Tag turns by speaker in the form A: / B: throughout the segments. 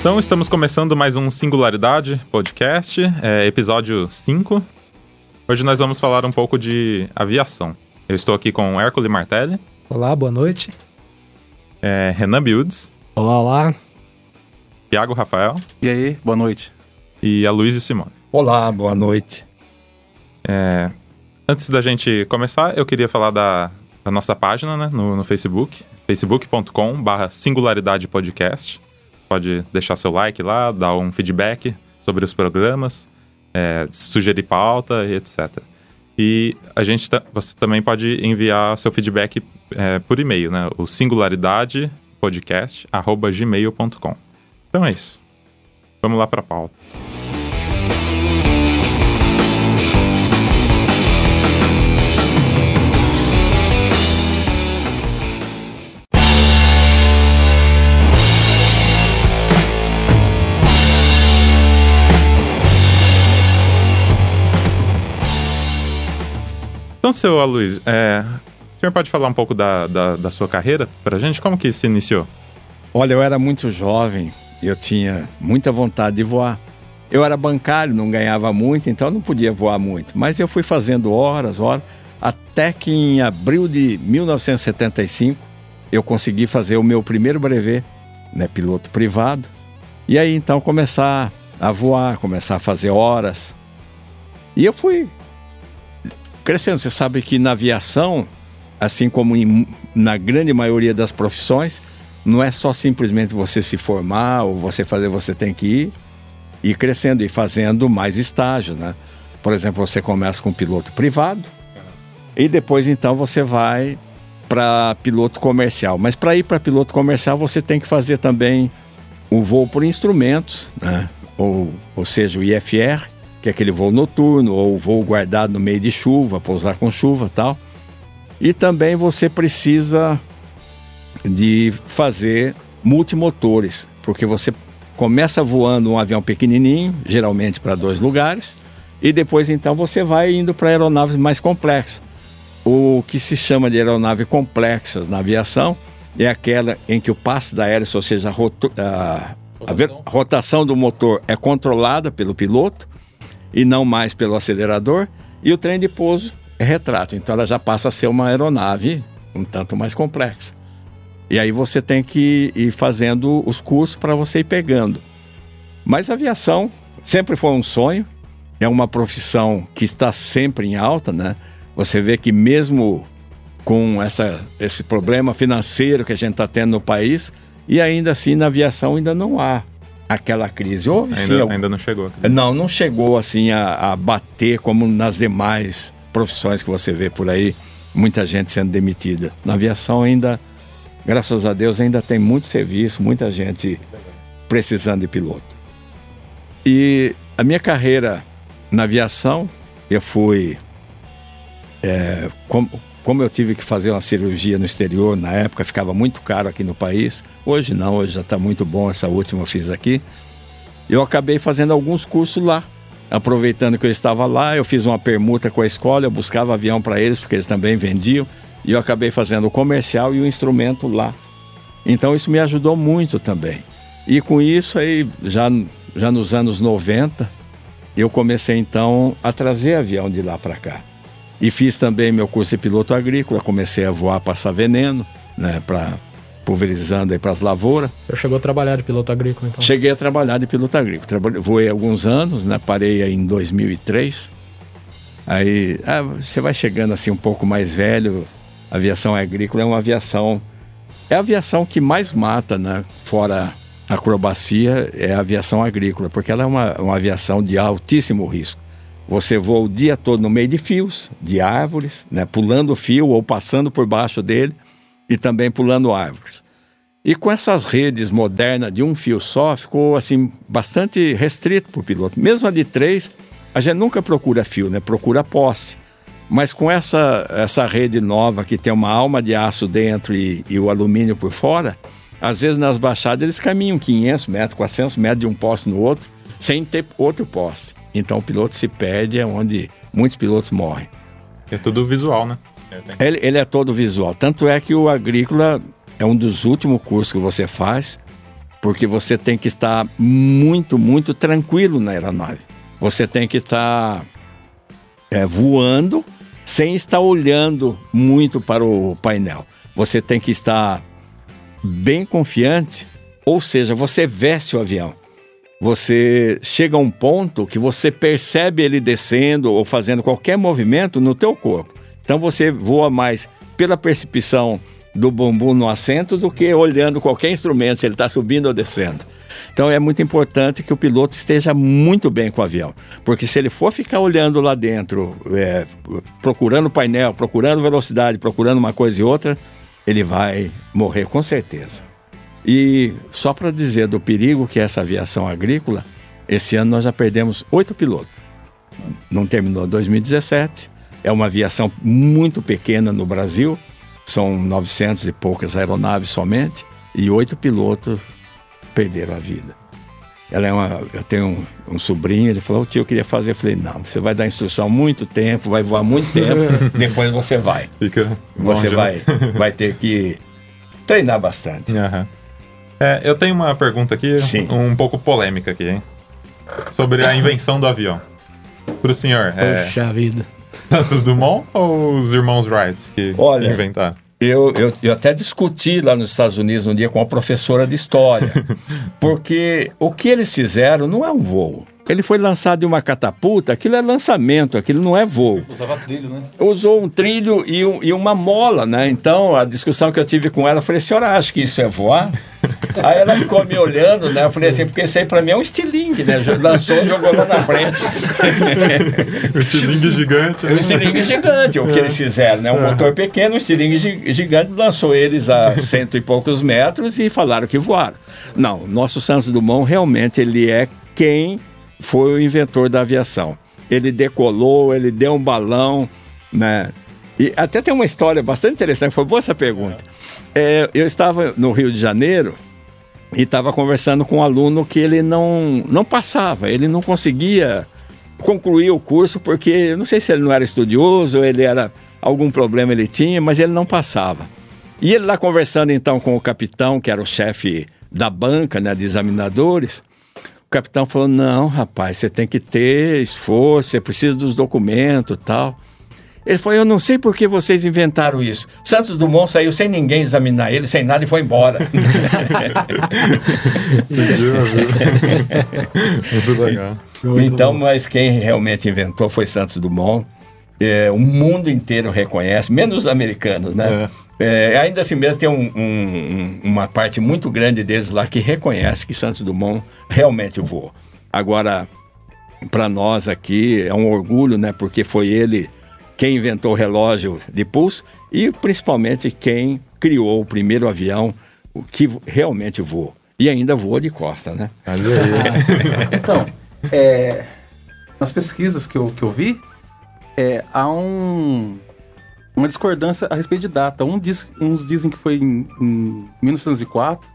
A: Então, estamos começando mais um Singularidade Podcast, é, episódio 5. Hoje nós vamos falar um pouco de aviação. Eu estou aqui com Hércules Martelli,
B: Olá, boa noite.
A: é, Renan Builds,
C: Olá, olá.
A: Thiago Rafael
D: E aí, boa noite.
A: e Aloysio Simone.
B: Olá, boa noite.
A: É, antes da gente começar, eu queria falar da, da nossa página né, no, no Facebook, facebook.com barra Singularidade Podcast. Pode deixar seu like lá, dar um feedback sobre os programas, é, sugerir pauta e etc. E a gente você também pode enviar seu feedback é, por e-mail, né? O singularidadepodcast.gmail.com. Então é isso. Vamos lá para a pauta. Então, seu Aloysio, é, o senhor pode falar um pouco da, da, da sua carreira pra gente? Como que se iniciou?
B: Olha, eu era muito jovem eu tinha muita vontade de voar. Eu era bancário, não ganhava muito, então não podia voar muito. Mas eu fui fazendo horas, horas, até que em abril de 1975 eu consegui fazer o meu primeiro brevet, né, piloto privado. E aí então começar a voar, começar a fazer horas. E eu fui crescendo. Você sabe que na aviação, assim como em- na grande maioria das profissões, não é só simplesmente você se formar ou você fazer, você tem que ir crescendo e fazendo mais estágios, né? Por exemplo, você começa com piloto privado e depois então você vai para piloto comercial. Mas para ir para piloto comercial você tem que fazer também o voo por instrumentos, né? Ou, ou seja, o IFR, que é aquele voo noturno ou voo guardado no meio de chuva, pousar com chuva, e tal. E também você precisa de fazer multimotores, porque você começa voando um avião pequenininho, geralmente para dois lugares, e depois então você vai indo para aeronaves mais complexas. O que se chama de aeronave complexas na aviação é aquela em que o passe da hélice, ou seja, a, roto- a- a rotação do motor é controlada pelo piloto e não mais pelo acelerador, e o trem de pouso é retrato. Então ela já passa a ser uma aeronave um tanto mais complexa. E aí você tem que ir fazendo os cursos para você ir pegando. Mas a aviação sempre foi um sonho, é uma profissão que está sempre em alta, né? Você vê que mesmo com essa, esse problema financeiro que a gente está tendo no país, e ainda assim na aviação ainda não há aquela crise. Houve sim
A: Ainda,
B: algum-
A: ainda não chegou.
B: não, não chegou assim a, a bater como nas demais profissões que você vê por aí, muita gente sendo demitida. Na aviação ainda, graças a Deus, ainda tem muito serviço, muita gente precisando de piloto. E a minha carreira na aviação, eu fui. é, como, como eu tive que fazer uma cirurgia no exterior, na época ficava muito caro aqui no país. Hoje não, hoje já está muito bom. Essa última eu fiz aqui eu acabei fazendo alguns cursos lá. Aproveitando que eu estava lá, eu fiz uma permuta com a escola, eu buscava avião para eles, porque eles também vendiam, e eu acabei fazendo o comercial e o instrumento lá. Então isso me ajudou muito também. E com isso aí, já, já nos anos 90, eu comecei então a trazer avião de lá para cá. E fiz também meu curso de piloto agrícola, comecei a voar, passar veneno, né, para pulverizando aí para as lavouras.
C: Senhor chegou a trabalhar de piloto agrícola, então?
B: Cheguei a trabalhar de piloto agrícola. Trabalhei, voei alguns anos, né? Parei aí em 2003. Aí ah, você vai chegando assim um pouco mais velho. A aviação agrícola é uma aviação. É a aviação que mais mata, né? Fora a acrobacia, é a aviação agrícola, porque ela é uma, uma aviação de altíssimo risco. Você voa o dia todo no meio de fios, de árvores, né? Pulando fio ou passando por baixo dele e também pulando árvores. E com essas redes modernas de um fio só, ficou assim bastante restrito para o piloto. Mesmo a de três, a gente nunca procura fio, né? Procura poste. Mas com essa, essa rede nova que tem uma alma de aço dentro e, e o alumínio por fora, às vezes nas baixadas eles caminham 500 metros, 400 metros de um poste no outro, sem ter outro poste. Então o piloto se perde, é onde muitos pilotos morrem.
A: É tudo visual, né?
B: Ele, ele é todo visual. Tanto é que o agrícola é um dos últimos cursos que você faz. porque você tem que estar muito, muito tranquilo na aeronave. Você tem que estar é, voando sem estar olhando muito para o painel. Você tem que estar bem confiante, ou seja, você veste o avião. Você chega a um ponto que você percebe ele descendo ou fazendo qualquer movimento no teu corpo. Então você voa mais pela percepção do bumbum no assento do que olhando qualquer instrumento, se ele está subindo ou descendo. Então é muito importante que o piloto esteja muito bem com o avião, porque se ele for ficar olhando lá dentro, é, procurando painel, procurando velocidade, procurando uma coisa e outra, ele vai morrer com certeza. E só para dizer do perigo que é essa aviação agrícola, esse ano nós já perdemos oito pilotos. Não terminou 2017, é uma aviação muito pequena no Brasil, são 900 e poucas aeronaves somente, e oito pilotos perderam a vida. Ela é uma, eu tenho um, um sobrinho, ele falou, o tio, eu queria fazer. Eu falei, não, você vai dar instrução muito tempo, vai voar muito tempo, depois você vai.
A: Fica
B: você vai, vai ter que treinar bastante.
A: Uhum. É, eu tenho uma pergunta aqui, Sim. um pouco polêmica aqui, hein? Sobre a invenção do avião. Para o senhor.
C: Poxa é... vida.
A: Santos Dumont ou os irmãos Wright que Olha, inventaram?
B: Eu, eu, eu, até discuti lá nos Estados Unidos um dia com uma professora de história, porque o que eles fizeram não é um voo. Ele foi lançado em uma catapulta, aquilo é lançamento, aquilo não é voo.
D: Usava trilho, né?
B: Usou um trilho e, um, e uma mola, né? Então, a discussão que eu tive com ela, eu falei, senhora acha que isso é voar? Aí ela ficou me olhando, né? Eu falei assim, porque isso aí pra mim é um estilingue, né? Lançou e jogou lá na frente.
A: o estilingue gigante.
B: Né? O estilingue gigante, o que eles fizeram, né? Um é. motor pequeno, um estilingue gigante, lançou eles a cento e poucos metros e falaram que voaram. Não, nosso Santos Dumont realmente ele é quem foi o inventor da aviação. Ele decolou, ele deu um balão, né? E até tem uma história bastante interessante, foi boa essa pergunta. É, eu estava no Rio de Janeiro e estava conversando com um aluno que ele não, não passava, ele não conseguia concluir o curso porque, não sei se ele não era estudioso, ele era algum problema ele tinha, mas ele não passava. E ele lá conversando então com o capitão, que era o chefe da banca, né, de examinadores, o capitão falou: Não, rapaz, você tem que ter esforço, você precisa dos documentos tal. Ele falou: Eu não sei por que vocês inventaram isso. Santos Dumont saiu sem ninguém examinar ele, sem nada e foi embora. Muito legal. então, mas quem realmente inventou foi Santos Dumont. É, o mundo inteiro reconhece, menos os americanos, né? É. É, ainda assim mesmo tem um, um, uma parte muito grande deles lá que reconhece que Santos Dumont realmente voou. Agora, para nós aqui é um orgulho, né? Porque foi ele quem inventou o relógio de pulso e principalmente quem criou o primeiro avião que realmente voou. E ainda voa de costa, né?
D: então, é, nas pesquisas que eu, que eu vi, é, há um, uma discordância a respeito de data. Um diz, uns dizem que foi em, em 1904,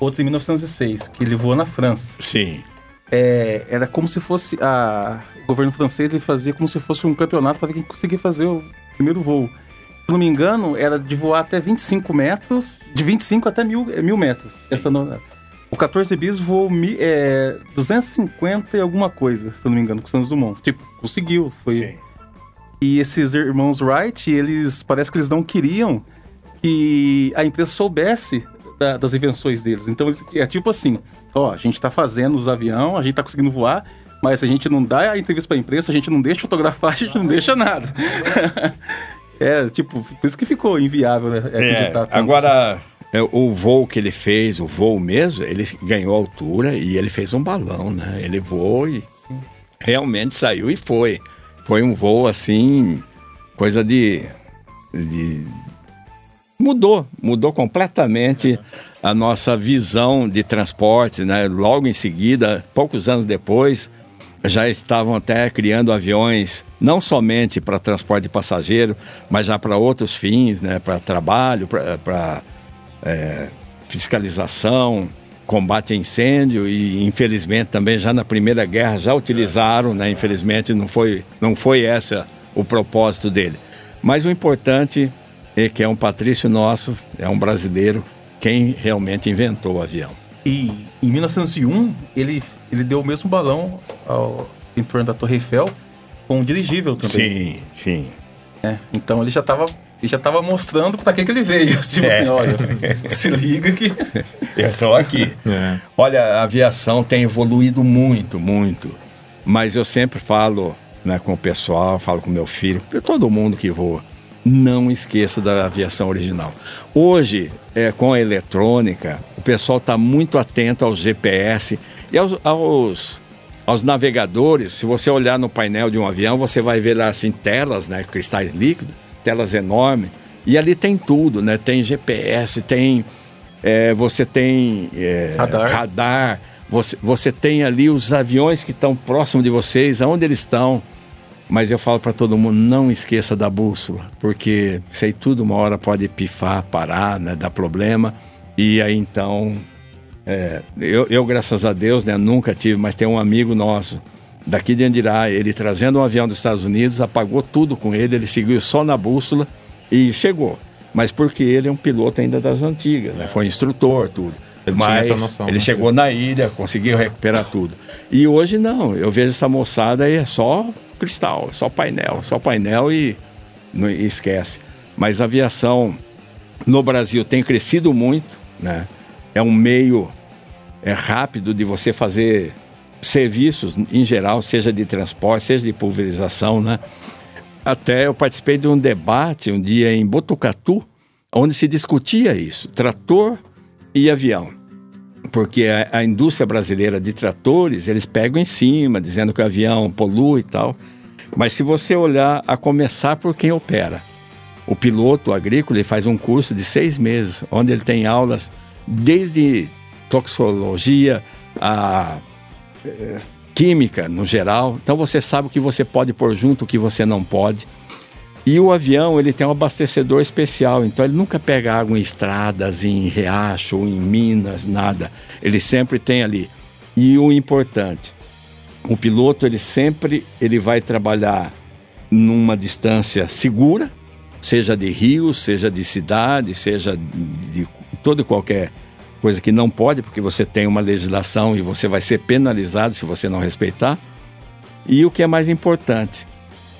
D: outros em 1906, que ele voou na França.
B: Sim.
D: É, era como se fosse a, o governo francês ele fazia como se fosse um campeonato para ver quem conseguia fazer o primeiro voo. Se não me engano, era de voar até 25 metros, de 25 até mil, é, mil metros. Essa não, o 14 bis voou é, 250 e alguma coisa, se não me engano, com o Santos Dumont. Tipo, conseguiu. Foi. Sim. E esses irmãos Wright, eles parece que eles não queriam que a empresa soubesse da, das invenções deles. Então é tipo assim: ó, a gente tá fazendo os aviões, a gente tá conseguindo voar, mas a gente não dá a entrevista para a imprensa, a gente não deixa fotografar, a gente não deixa nada. é, tipo, por isso que ficou inviável né,
B: é, Agora, assim. é, o voo que ele fez, o voo mesmo, ele ganhou altura e ele fez um balão, né? Ele voou e Sim. realmente saiu e foi. Foi um voo assim, coisa de, de mudou, mudou completamente a nossa visão de transporte, né? Logo em seguida, poucos anos depois, já estavam até criando aviões não somente para transporte de passageiro, mas já para outros fins, né? Para trabalho, para é, fiscalização, combate a incêndio e infelizmente também já na Primeira Guerra já utilizaram, né? Infelizmente não foi não foi essa o propósito dele. Mas o importante é que é um patrício nosso, é um brasileiro quem realmente inventou o avião.
D: E em 1901, ele, ele deu o mesmo balão ao, em torno da Torre Eiffel com um dirigível também.
B: Sim, sim.
D: É, então ele já estava ele já estava mostrando para que, que ele veio. Tipo
B: É.
D: assim, olha, se liga que.
B: Eu estou aqui.
A: É.
B: Olha, a aviação tem evoluído muito, muito. Mas eu sempre falo né, com o pessoal, falo com meu filho, todo mundo que voa. Não esqueça da aviação original. Hoje, é, com a eletrônica, o pessoal está muito atento aos GPS e aos, aos, aos navegadores. Se você olhar no painel de um avião, você vai ver lá assim telas, né, cristais líquidos, telas enormes. E ali tem tudo, né? Tem GPS, tem é, você tem é,
D: Radar.
B: radar, você, você tem ali os aviões que estão próximos de vocês, aonde eles estão. Mas eu falo para todo mundo, não esqueça da bússola, porque aí tudo uma hora pode pifar, parar, né, dar problema. E aí então, é, eu, eu, graças a Deus, né, nunca tive, mas tem um amigo nosso daqui de Andirá, ele trazendo um avião dos Estados Unidos, apagou tudo com ele, ele seguiu só na bússola e chegou. Mas porque ele é um piloto ainda das antigas, né? Foi instrutor, tudo.
A: Ele
B: Mas
A: noção,
B: ele
A: né?
B: chegou na ilha, conseguiu recuperar tudo. E hoje não, eu vejo essa moçada aí é só cristal, só painel, só painel e não e esquece. Mas a aviação no Brasil tem crescido muito, né? É um meio é rápido de você fazer serviços em geral, seja de transporte, seja de pulverização, né? Até eu participei de um debate um dia em Botucatu, onde se discutia isso, trator e avião. Porque a, a indústria brasileira de tratores, eles pegam em cima, dizendo que o avião polui e tal. Mas se você olhar, a começar por quem opera. O piloto agrícola ele faz um curso de seis meses, onde ele tem aulas desde toxicologia a eh, química no geral. Então você sabe o que você pode pôr junto, o que você não pode. E o avião ele tem um abastecedor especial, então ele nunca pega água em estradas, em riacho, em minas, nada. Ele sempre tem ali. E o importante, o piloto ele sempre ele vai trabalhar numa distância segura, seja de rio, seja de cidade, seja de toda e qualquer coisa que não pode, porque você tem uma legislação e você vai ser penalizado se você não respeitar. E o que é mais importante,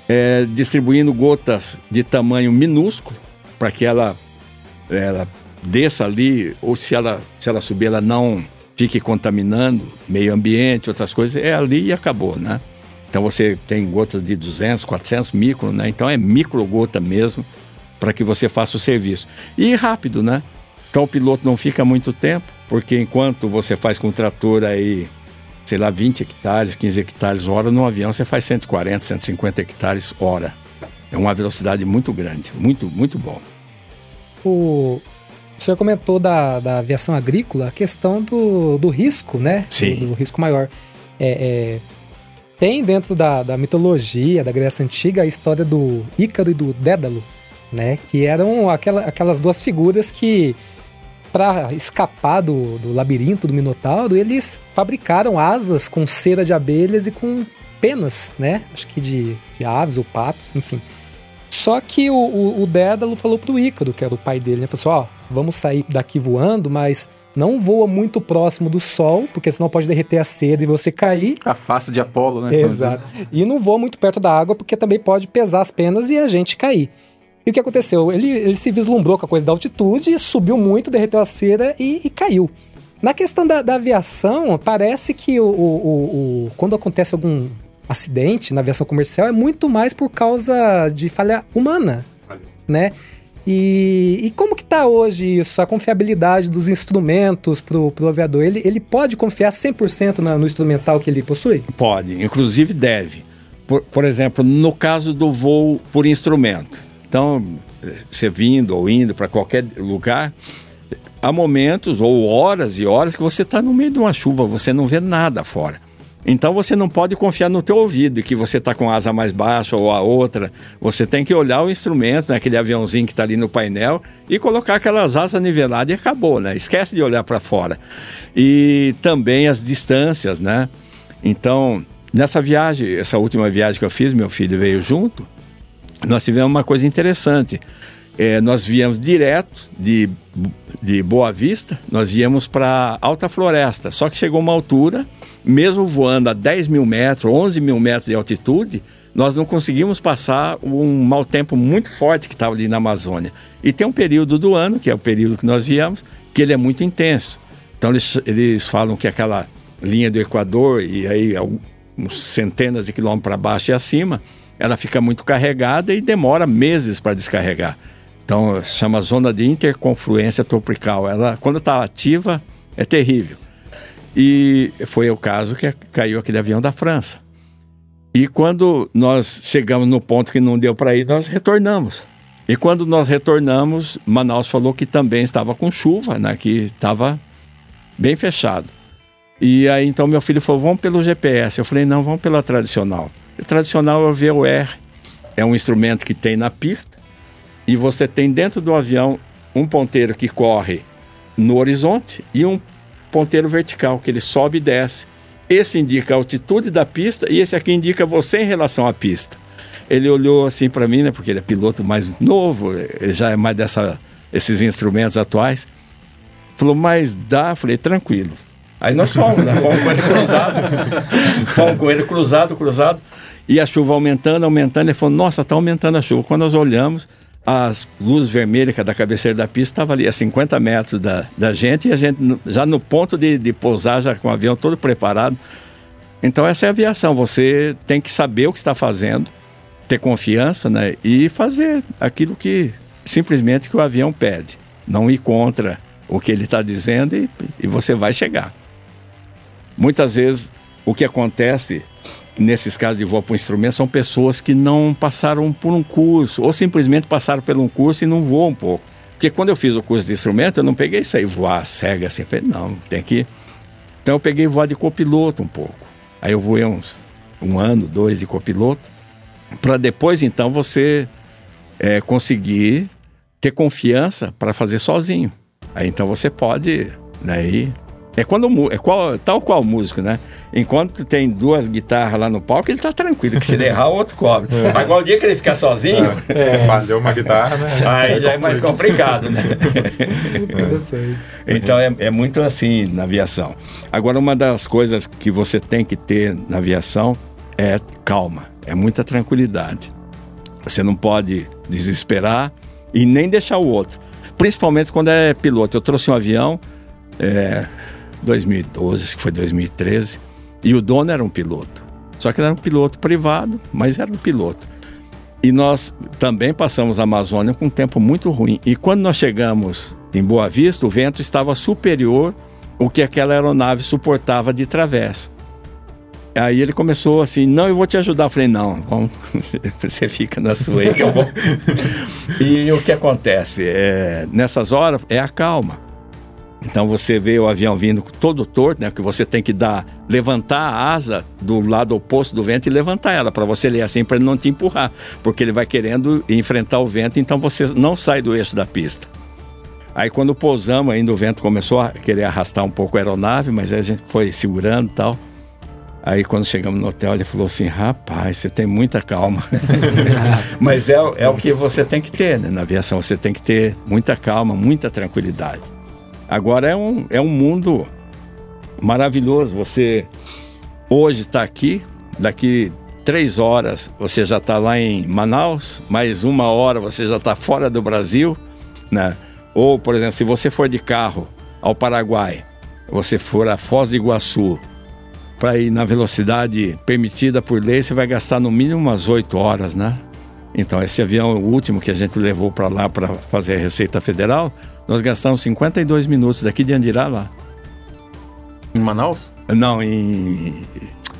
B: é distribuindo gotas de tamanho minúsculo para que ela, ela desça ali, ou se ela, se ela subir, ela não fique contaminando meio ambiente, outras coisas, é ali e acabou, né? Então você tem gotas de 200, 400 micro, né? Então é micro gota mesmo para que você faça o serviço. E rápido, né? Então o piloto não fica muito tempo, porque enquanto você faz com o trator aí, sei lá, 20 hectares, 15 hectares hora, no avião você faz 140, 150 hectares hora. É uma velocidade muito grande, muito, muito bom.
C: O, o senhor comentou da, da aviação agrícola a questão do, do risco, né?
B: Sim.
C: Do, do risco maior. É, é, tem dentro da, da mitologia da Grécia Antiga a história do Ícaro e do Dédalo, né? Que eram aquela, aquelas duas figuras que, para escapar do, do labirinto do Minotauro, eles fabricaram asas com cera de abelhas e com penas, né? Acho que de, de aves ou patos, enfim. Só que o, o, o Dédalo falou pro Ícaro, que era o pai dele, né? Falou assim, ó, vamos sair daqui voando, mas não voa muito próximo do sol, porque senão pode derreter a cera e você cair.
D: A face de Apolo, né?
C: Exato. E não voa muito perto da água, porque também pode pesar as penas e a gente cair. E o que aconteceu? Ele, ele se vislumbrou com a coisa da altitude, subiu muito, derreteu a cera e, e caiu. Na questão da, da aviação, parece que o, o- o- o- quando acontece algum acidente na aviação comercial é muito mais por causa de falha humana, né? E, e como que tá hoje isso, a confiabilidade dos instrumentos pro, pro aviador? Ele, ele pode confiar 100% na, no instrumental que ele possui?
B: Pode, inclusive deve. Por, por exemplo, no caso do voo por instrumento. Então, você vindo ou indo para qualquer lugar, há momentos ou horas e horas que você está no meio de uma chuva, você não vê nada fora. Então você não pode confiar no teu ouvido que você está com a asa mais baixa ou a outra. Você tem que olhar o instrumento, né, aquele aviãozinho que está ali no painel e colocar aquelas asas niveladas e acabou, né? Esquece de olhar para fora. E também as distâncias, né? Então, nessa viagem, essa última viagem que eu fiz, meu filho veio junto, nós tivemos uma coisa interessante, é, nós viemos direto de, de Boa Vista, nós íamos para Alta Floresta. Só que chegou uma altura, mesmo voando a 10 mil metros, 11 mil metros de altitude, nós não conseguimos passar um mau tempo muito forte que estava ali na Amazônia. E tem um período do ano, que é o período que nós viemos, que ele é muito intenso. Então eles, eles falam que aquela linha do Equador, e aí uns centenas de quilômetros para baixo e acima, ela fica muito carregada e demora meses para descarregar. Então chama zona de interconfluência tropical. Ela, quando está ativa, é terrível. E foi o caso que caiu aquele avião da França. E quando nós chegamos no ponto que não deu para ir, nós retornamos. E quando nós retornamos, Manaus falou que também estava com chuva, né, que estava bem fechado. E aí então meu filho falou: vamos pelo GPS. Eu falei: não, vamos pela tradicional. Tradicional é o VOR, é um instrumento que tem na pista e você tem dentro do avião um ponteiro que corre no horizonte e um ponteiro vertical que ele sobe e desce. Esse indica a altitude da pista e esse aqui indica você em relação à pista. Ele olhou assim para mim, né, porque ele é piloto mais novo, ele já é mais dessa esses instrumentos atuais. Falou, mas dá? Falei, tranquilo. Aí nós fomos, né? Fomos com ele cruzado. fomos com ele cruzado, cruzado. E a chuva aumentando, aumentando. Ele falou, nossa, está aumentando a chuva. Quando nós olhamos, as luzes vermelhas da cabeceira da pista estava ali a 50 metros da, da gente e a gente já no ponto de, de pousar, já com o avião todo preparado. Então essa é a aviação, você tem que saber o que está fazendo, ter confiança né, e fazer aquilo que simplesmente que o avião pede. Não ir contra o que ele está dizendo e, e você vai chegar. Muitas vezes o que acontece nesses casos de voo por instrumento, são pessoas que não passaram por um curso, ou simplesmente passaram por um curso e não voam um pouco. Porque quando eu fiz o curso de instrumento, eu não peguei isso aí, voar cega assim. Falei, não, tem que. Então eu peguei voar de copiloto um pouco. Aí eu voei uns um ano, dois de copiloto, para depois então você é, conseguir ter confiança para fazer sozinho. Aí então você pode daí né, é quando é qual, tal qual músico, né? Enquanto tem duas guitarras lá no palco, ele tá tranquilo, que se ele errar, o outro cobre. É. Agora o dia que ele ficar sozinho.
A: É, é. falhou uma guitarra, né?
B: Aí já é mais complicado, né? então é, é muito assim na aviação. Agora, uma das coisas que você tem que ter na aviação é calma, é muita tranquilidade. Você não pode desesperar e nem deixar o outro. Principalmente quando é piloto. Eu trouxe um avião. É, 2012, acho que foi 2013, e o dono era um piloto. Só que ele era um piloto privado, mas era um piloto. E nós também passamos a Amazônia com um tempo muito ruim. E quando nós chegamos em Boa Vista, o vento estava superior ao que aquela aeronave suportava de travessa. Aí ele começou assim, não, eu vou te ajudar. Eu falei, não, vamos, você fica na sua aí que eu vou. e o que acontece? É, nessas horas é a calma. Então você vê o avião vindo todo torto, né? Que você tem que dar, levantar a asa do lado oposto do vento e levantar ela para você ler assim para ele não te empurrar, porque ele vai querendo enfrentar o vento, então você não sai do eixo da pista. Aí quando pousamos, ainda o vento começou a querer arrastar um pouco a aeronave, mas a gente foi segurando e tal. Aí quando chegamos no hotel, ele falou assim: rapaz, você tem muita calma. mas é, é o que você tem que ter né? na aviação, você tem que ter muita calma, muita tranquilidade. Agora é um, é um mundo maravilhoso. Você hoje está aqui, daqui três horas você já está lá em Manaus, mais uma hora você já está fora do Brasil, né? Ou, por exemplo, se você for de carro ao Paraguai, você for a Foz do Iguaçu, para ir na velocidade permitida por lei, você vai gastar no mínimo umas oito horas, né? Então, esse avião, o último que a gente levou para lá para fazer a Receita Federal, nós gastamos 52 minutos daqui de Andirá lá.
D: Em Manaus?
B: Não, em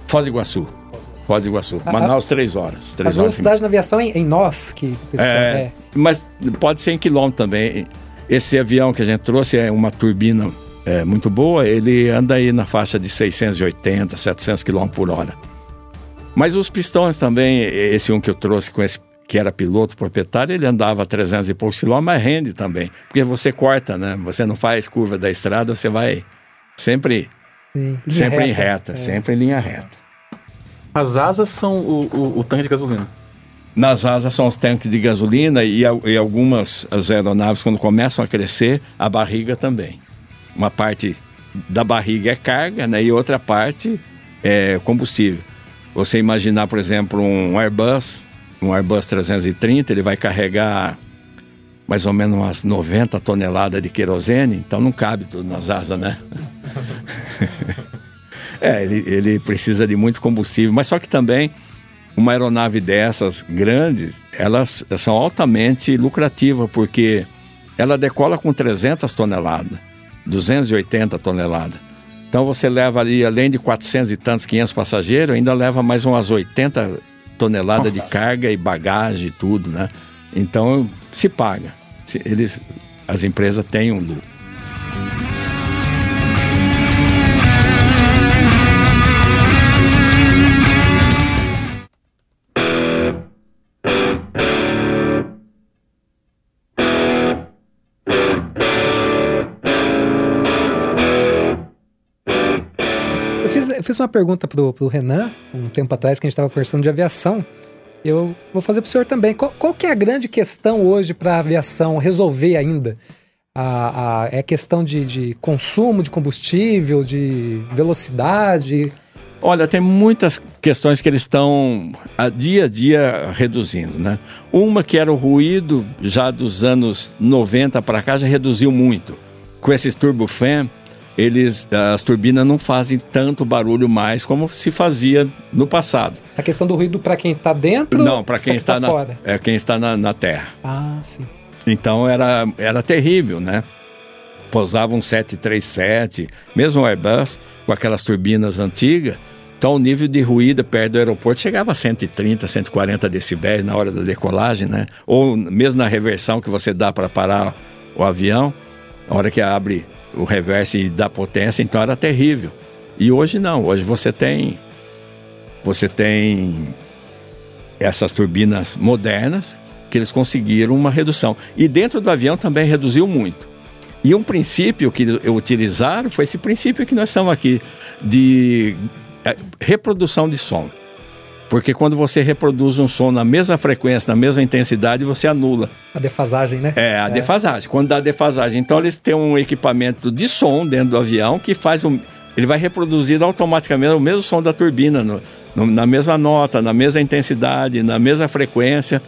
B: Foz do Iguaçu. Foz do Iguaçu. A, Manaus, três horas. Três
C: a velocidade na aviação é em nós que
B: o pessoal é, é. Mas pode ser em quilômetro também. Esse avião que a gente trouxe é uma turbina é, muito boa. Ele anda aí na faixa de 680, 700 km por hora. Mas os pistões também, esse um que eu trouxe com esse que era piloto proprietário, ele andava 300 e poucos quilômetros, mas rende também. Porque você corta, né? Você não faz curva da estrada, você vai sempre, Sim, sempre reta, em reta, é. sempre em linha reta.
D: As asas são o, o, o tanque de gasolina.
B: nas asas são os tanques de gasolina e, e algumas as aeronaves, quando começam a crescer, a barriga também. Uma parte da barriga é carga né, e outra parte é combustível. Você imaginar, por exemplo, um Airbus, um Airbus 330, ele vai carregar mais ou menos umas 90 toneladas de querosene, então não cabe tudo nas asas, né? é, ele, ele precisa de muito combustível, mas só que também uma aeronave dessas grandes, elas são altamente lucrativas, porque ela decola com 300 toneladas, 280 toneladas. Então você leva ali, além de 400 e tantos, 500 passageiros, ainda leva mais umas 80 toneladas Nossa. de carga e bagagem e tudo, né? Então se paga. Eles, as empresas têm um lucro.
C: Fiz uma pergunta pro, pro Renan, um tempo atrás, que a gente estava conversando de aviação. Eu vou fazer para o senhor também. Qual, qual que é a grande questão hoje para a aviação resolver ainda? A, a, é questão de, de consumo de combustível, de velocidade?
B: Olha, tem muitas questões que eles estão a dia a dia reduzindo, né? Uma que era o ruído já dos anos 90 para cá já reduziu muito. Com esses turbofan, eles as turbinas não fazem tanto barulho mais como se fazia no passado.
C: A questão do ruído para quem está dentro?
B: Não, para quem, está, tá na, fora. É quem está na, na terra.
C: Ah, sim.
B: Então era, era terrível, né? Pousavam um 737, mesmo o Airbus, com aquelas turbinas antigas. Então o nível de ruído perto do aeroporto chegava a 130, 140 decibéis na hora da decolagem, né? Ou mesmo na reversão que você dá para parar o avião, na hora que abre o reverse da potência, então era terrível. E hoje não, hoje você tem você tem essas turbinas modernas que eles conseguiram uma redução. E dentro do avião também reduziu muito. E um princípio que utilizaram foi esse princípio que nós estamos aqui de é, reprodução de som. Porque quando você reproduz um som na mesma frequência, na mesma intensidade, você anula.
C: A defasagem, né?
B: É, a é. defasagem. Quando dá defasagem. Então eles têm um equipamento de som dentro do avião que faz um. Ele vai reproduzir automaticamente o mesmo som da turbina, no, no, na mesma nota, na mesma intensidade, na mesma frequência,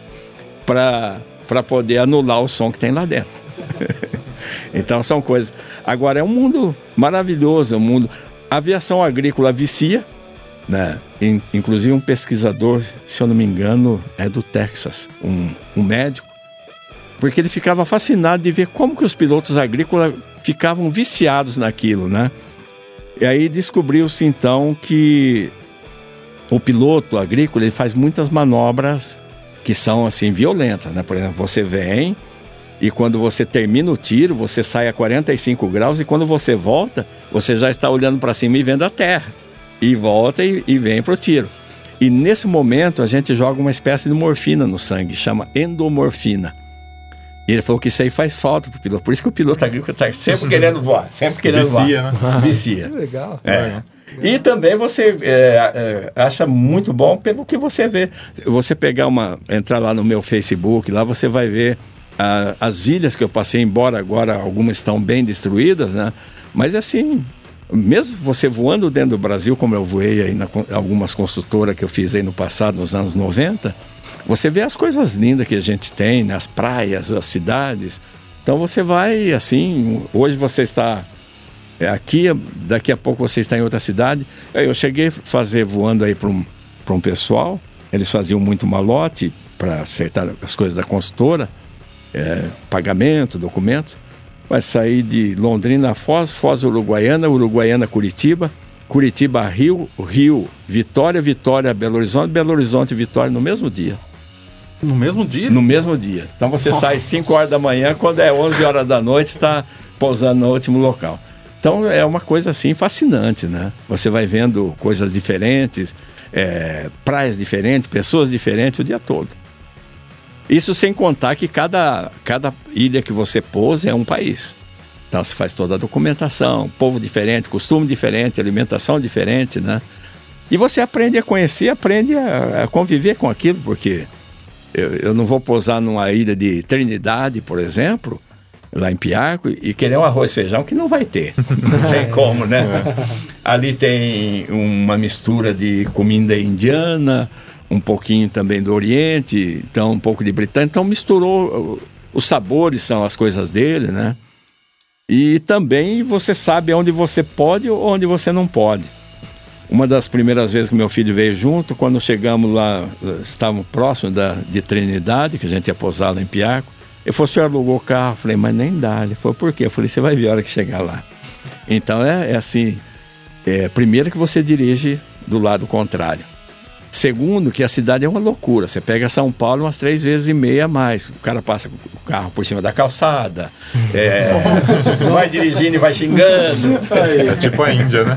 B: para poder anular o som que tem lá dentro. então são coisas. Agora é um mundo maravilhoso, é um mundo. A aviação agrícola vicia, né? Inclusive um pesquisador, se eu não me engano, é do Texas, um, um médico, porque ele ficava fascinado de ver como que os pilotos agrícolas ficavam viciados naquilo, né? E aí descobriu-se então que o piloto agrícola ele faz muitas manobras que são assim violentas, né? Por exemplo, você vem e quando você termina o tiro, você sai a 45 graus e quando você volta, você já está olhando para cima e vendo a terra e volta e, e vem para o tiro. E nesse momento a gente joga uma espécie de morfina no sangue, chama endomorfina. E ele falou que isso aí faz falta pro piloto. Por isso que o piloto agrícola está sempre querendo voar, sempre querendo Vicia, voar. Né? Vicia.
C: Legal.
B: É. E também você é, é, acha muito bom pelo que você vê. Você pegar uma, entrar lá no meu Facebook, lá você vai ver ah, as ilhas que eu passei, embora agora algumas estão bem destruídas, né? Mas assim, mesmo você voando dentro do Brasil, como eu voei aí em algumas construtoras que eu fiz aí no passado, nos anos 90, você vê as coisas lindas que a gente tem, né? as praias, as cidades. Então você vai assim, hoje você está é, aqui, daqui a pouco você está em outra cidade. Eu cheguei a fazer voando aí para um, um pessoal, eles faziam muito malote para acertar as coisas da construtora, é, pagamento, documentos vai sair de Londrina a Foz, Foz Uruguaiana, Uruguaiana Curitiba, Curitiba Rio, Rio Vitória, Vitória Belo Horizonte, Belo Horizonte Vitória no mesmo dia.
D: No mesmo dia?
B: No mesmo dia. Então você Nossa. sai 5 horas da manhã, quando é 11 horas da noite, está pousando no último local. Então é uma coisa assim fascinante, né? Você vai vendo coisas diferentes, é, praias diferentes, pessoas diferentes o dia todo. Isso sem contar que cada, cada ilha que você pousa é um país. Então você faz toda a documentação, povo diferente, costume diferente, alimentação diferente, né? E você aprende a conhecer, aprende a, a conviver com aquilo, porque eu, eu não vou pousar numa ilha de Trinidade, por exemplo, lá em Piarco, e querer um arroz e feijão que não vai ter. Não tem como, né? Ali tem uma mistura de comida indiana, um pouquinho também do Oriente, então um pouco de britânico. Então misturou, os sabores são as coisas dele, né? E também você sabe onde você pode ou onde você não pode. Uma das primeiras vezes que meu filho veio junto, quando chegamos lá, estávamos próximos da, de Trinidade, que a gente ia pousar lá em Piarco, ele falou, o senhor alugou o carro? Eu falei, mas nem dá. Ele falou, por quê? Eu falei, você vai ver a hora que chegar lá. Então é, é assim, é, primeiro que você dirige do lado contrário. Segundo, que a cidade é uma loucura. Você pega São Paulo umas três vezes e meia a mais. O cara passa o carro por cima da calçada, é, vai dirigindo e vai xingando.
A: É tipo a Índia, né?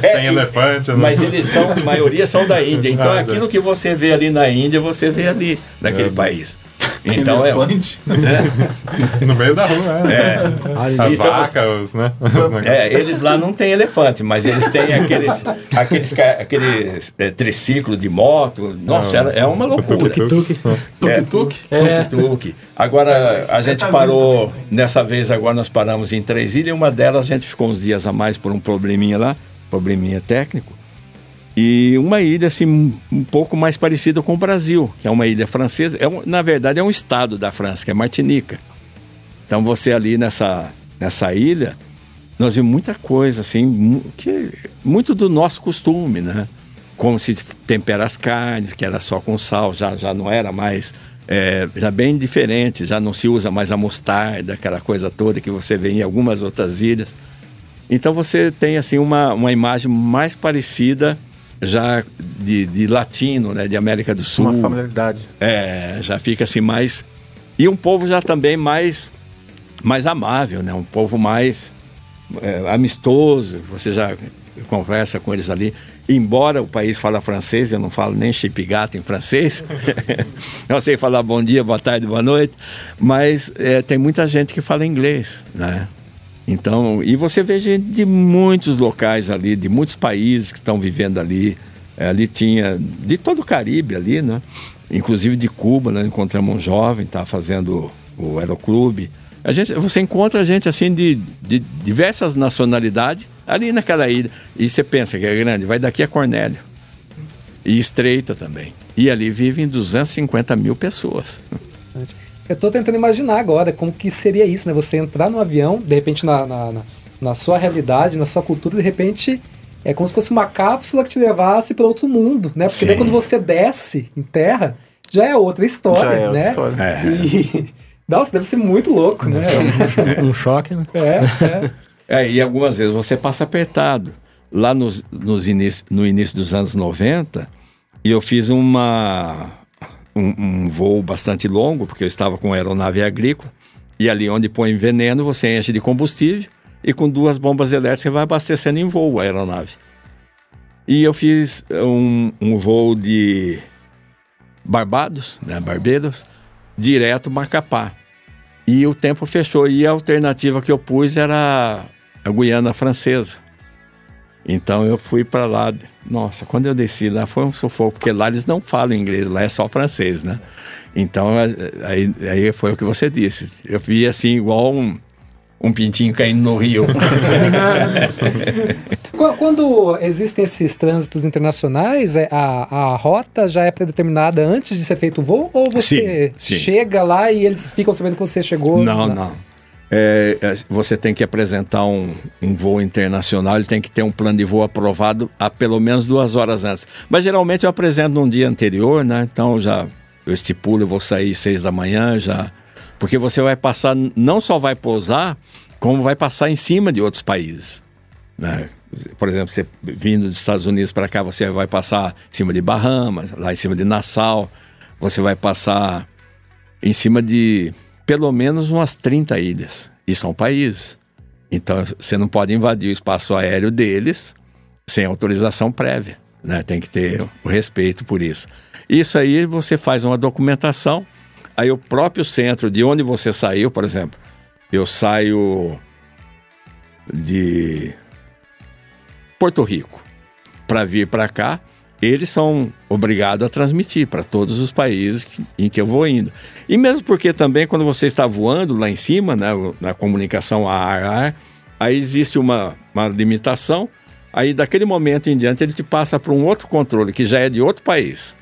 B: É,
A: Tem elefante, né?
B: Mas eles são, a maioria são da Índia. Então
A: Ah,
B: aquilo que você vê ali na Índia, você vê ali naquele
A: É.
B: país. Então é.
D: Elefante.
A: No meio da rua, né?
B: é.
A: As
B: Então,
A: vacas, os, né?
B: É, eles lá não têm elefante, mas eles têm aqueles, aqueles, aqueles é, triciclo de moto. Nossa, era- é uma loucura.
A: Tuk-tuk.
B: É,
D: Tuk-tuk?
B: Tuk-tuk. Agora, a gente parou, nessa vez agora nós paramos em três ilhas, uma delas a gente ficou uns dias a mais por um probleminha lá, probleminha técnico. E uma ilha assim um- pouco mais parecida com o Brasil, que é uma ilha francesa, é um- na verdade é um estado da França, que é Martinica. Então você ali nessa, nessa ilha, nós vimos muita coisa assim, que muito do nosso costume, né? Como se tempera as carnes, que era só com sal, já, já não era mais, é, já bem diferente, já não se usa mais a mostarda, aquela coisa toda que você vê em algumas outras ilhas. Então você tem assim uma, uma imagem mais parecida já de, de latino, né, de América do Sul.
D: Uma familiaridade.
B: É, já fica assim mais. E um povo já também mais, mais amável, né? Um povo mais é, amistoso. Você já conversa com eles ali. Embora o país fala francês, eu não falo nem chip gato em francês. eu sei falar bom dia, boa tarde, boa noite. Mas é, tem muita gente que fala inglês, né? Então, e você vê gente de muitos locais ali, de muitos países que estão vivendo ali. É, ali tinha de todo o Caribe ali, né? Inclusive de Cuba, né? Encontramos um jovem, tá fazendo o Aeroclube. A gente, você encontra gente assim de, de diversas nacionalidades ali naquela ilha. E você pensa que é grande, vai daqui a Cornélio. E estreita também. E ali vivem 250 mil pessoas.
C: Eu tô tentando imaginar agora como que seria isso, né? Você entrar no avião, de repente na, na, na- na sua realidade, na sua cultura, de repente é como se fosse uma cápsula que te levasse para outro mundo, né? Porque daí quando você desce em terra, já é outra história,
D: Já é outra
C: né?
D: história.
B: É.
C: E... Nossa, deve ser muito louco, né?
E: Um choque, né?
C: É, é.
B: É, e algumas vezes você passa apertado. Lá nos, nos inici- no início dos anos 90, eu fiz uma, um, um voo bastante longo, porque eu estava com aeronave agrícola, e ali onde põe veneno, você enche de combustível, e com duas bombas elétricas vai abastecendo em voo a aeronave. E eu fiz um, um voo de Barbados, né, Barbados, direto Macapá. E o tempo fechou. E a alternativa que eu pus era a Guiana Francesa. Então eu fui para lá. Nossa, quando eu desci lá foi um sufoco, porque lá eles não falam inglês, lá é só francês, né? Então a- aí, aí foi o que você disse. Eu vi assim, igual um, um pintinho caindo no rio.
C: Qu- Quando existem esses trânsitos internacionais, é, a, a rota já é predeterminada antes de ser feito o voo? Ou você
B: Sim, sim.
C: chega lá e eles ficam sabendo que você chegou?
B: Não,
C: na-
B: não. É, é, você tem que apresentar um, um voo internacional, ele tem que ter um plano de voo aprovado há pelo menos duas horas antes. Mas geralmente eu apresento num dia anterior, né? Então já eu estipulo, eu vou sair seis da manhã já. Porque você vai passar, não só vai pousar, como vai passar em cima de outros países. Né? Por exemplo, você vindo dos Estados Unidos para cá, você vai passar em cima de Bahamas, lá em cima de Nassau, você vai passar em cima de pelo menos umas 30 ilhas. E são países. Então você não pode invadir o espaço aéreo deles sem autorização prévia. Né? Tem que ter o respeito por isso. Isso aí você faz uma documentação, aí o próprio centro de onde você saiu, por exemplo, eu saio de Porto Rico para vir para cá, eles são obrigados a transmitir para todos os países que, em que eu vou indo. E mesmo porque também quando você está voando lá em cima, né, na comunicação ar-ar, aí existe uma, uma limitação, aí daquele momento em diante ele te passa para um outro controle, que já é de outro país.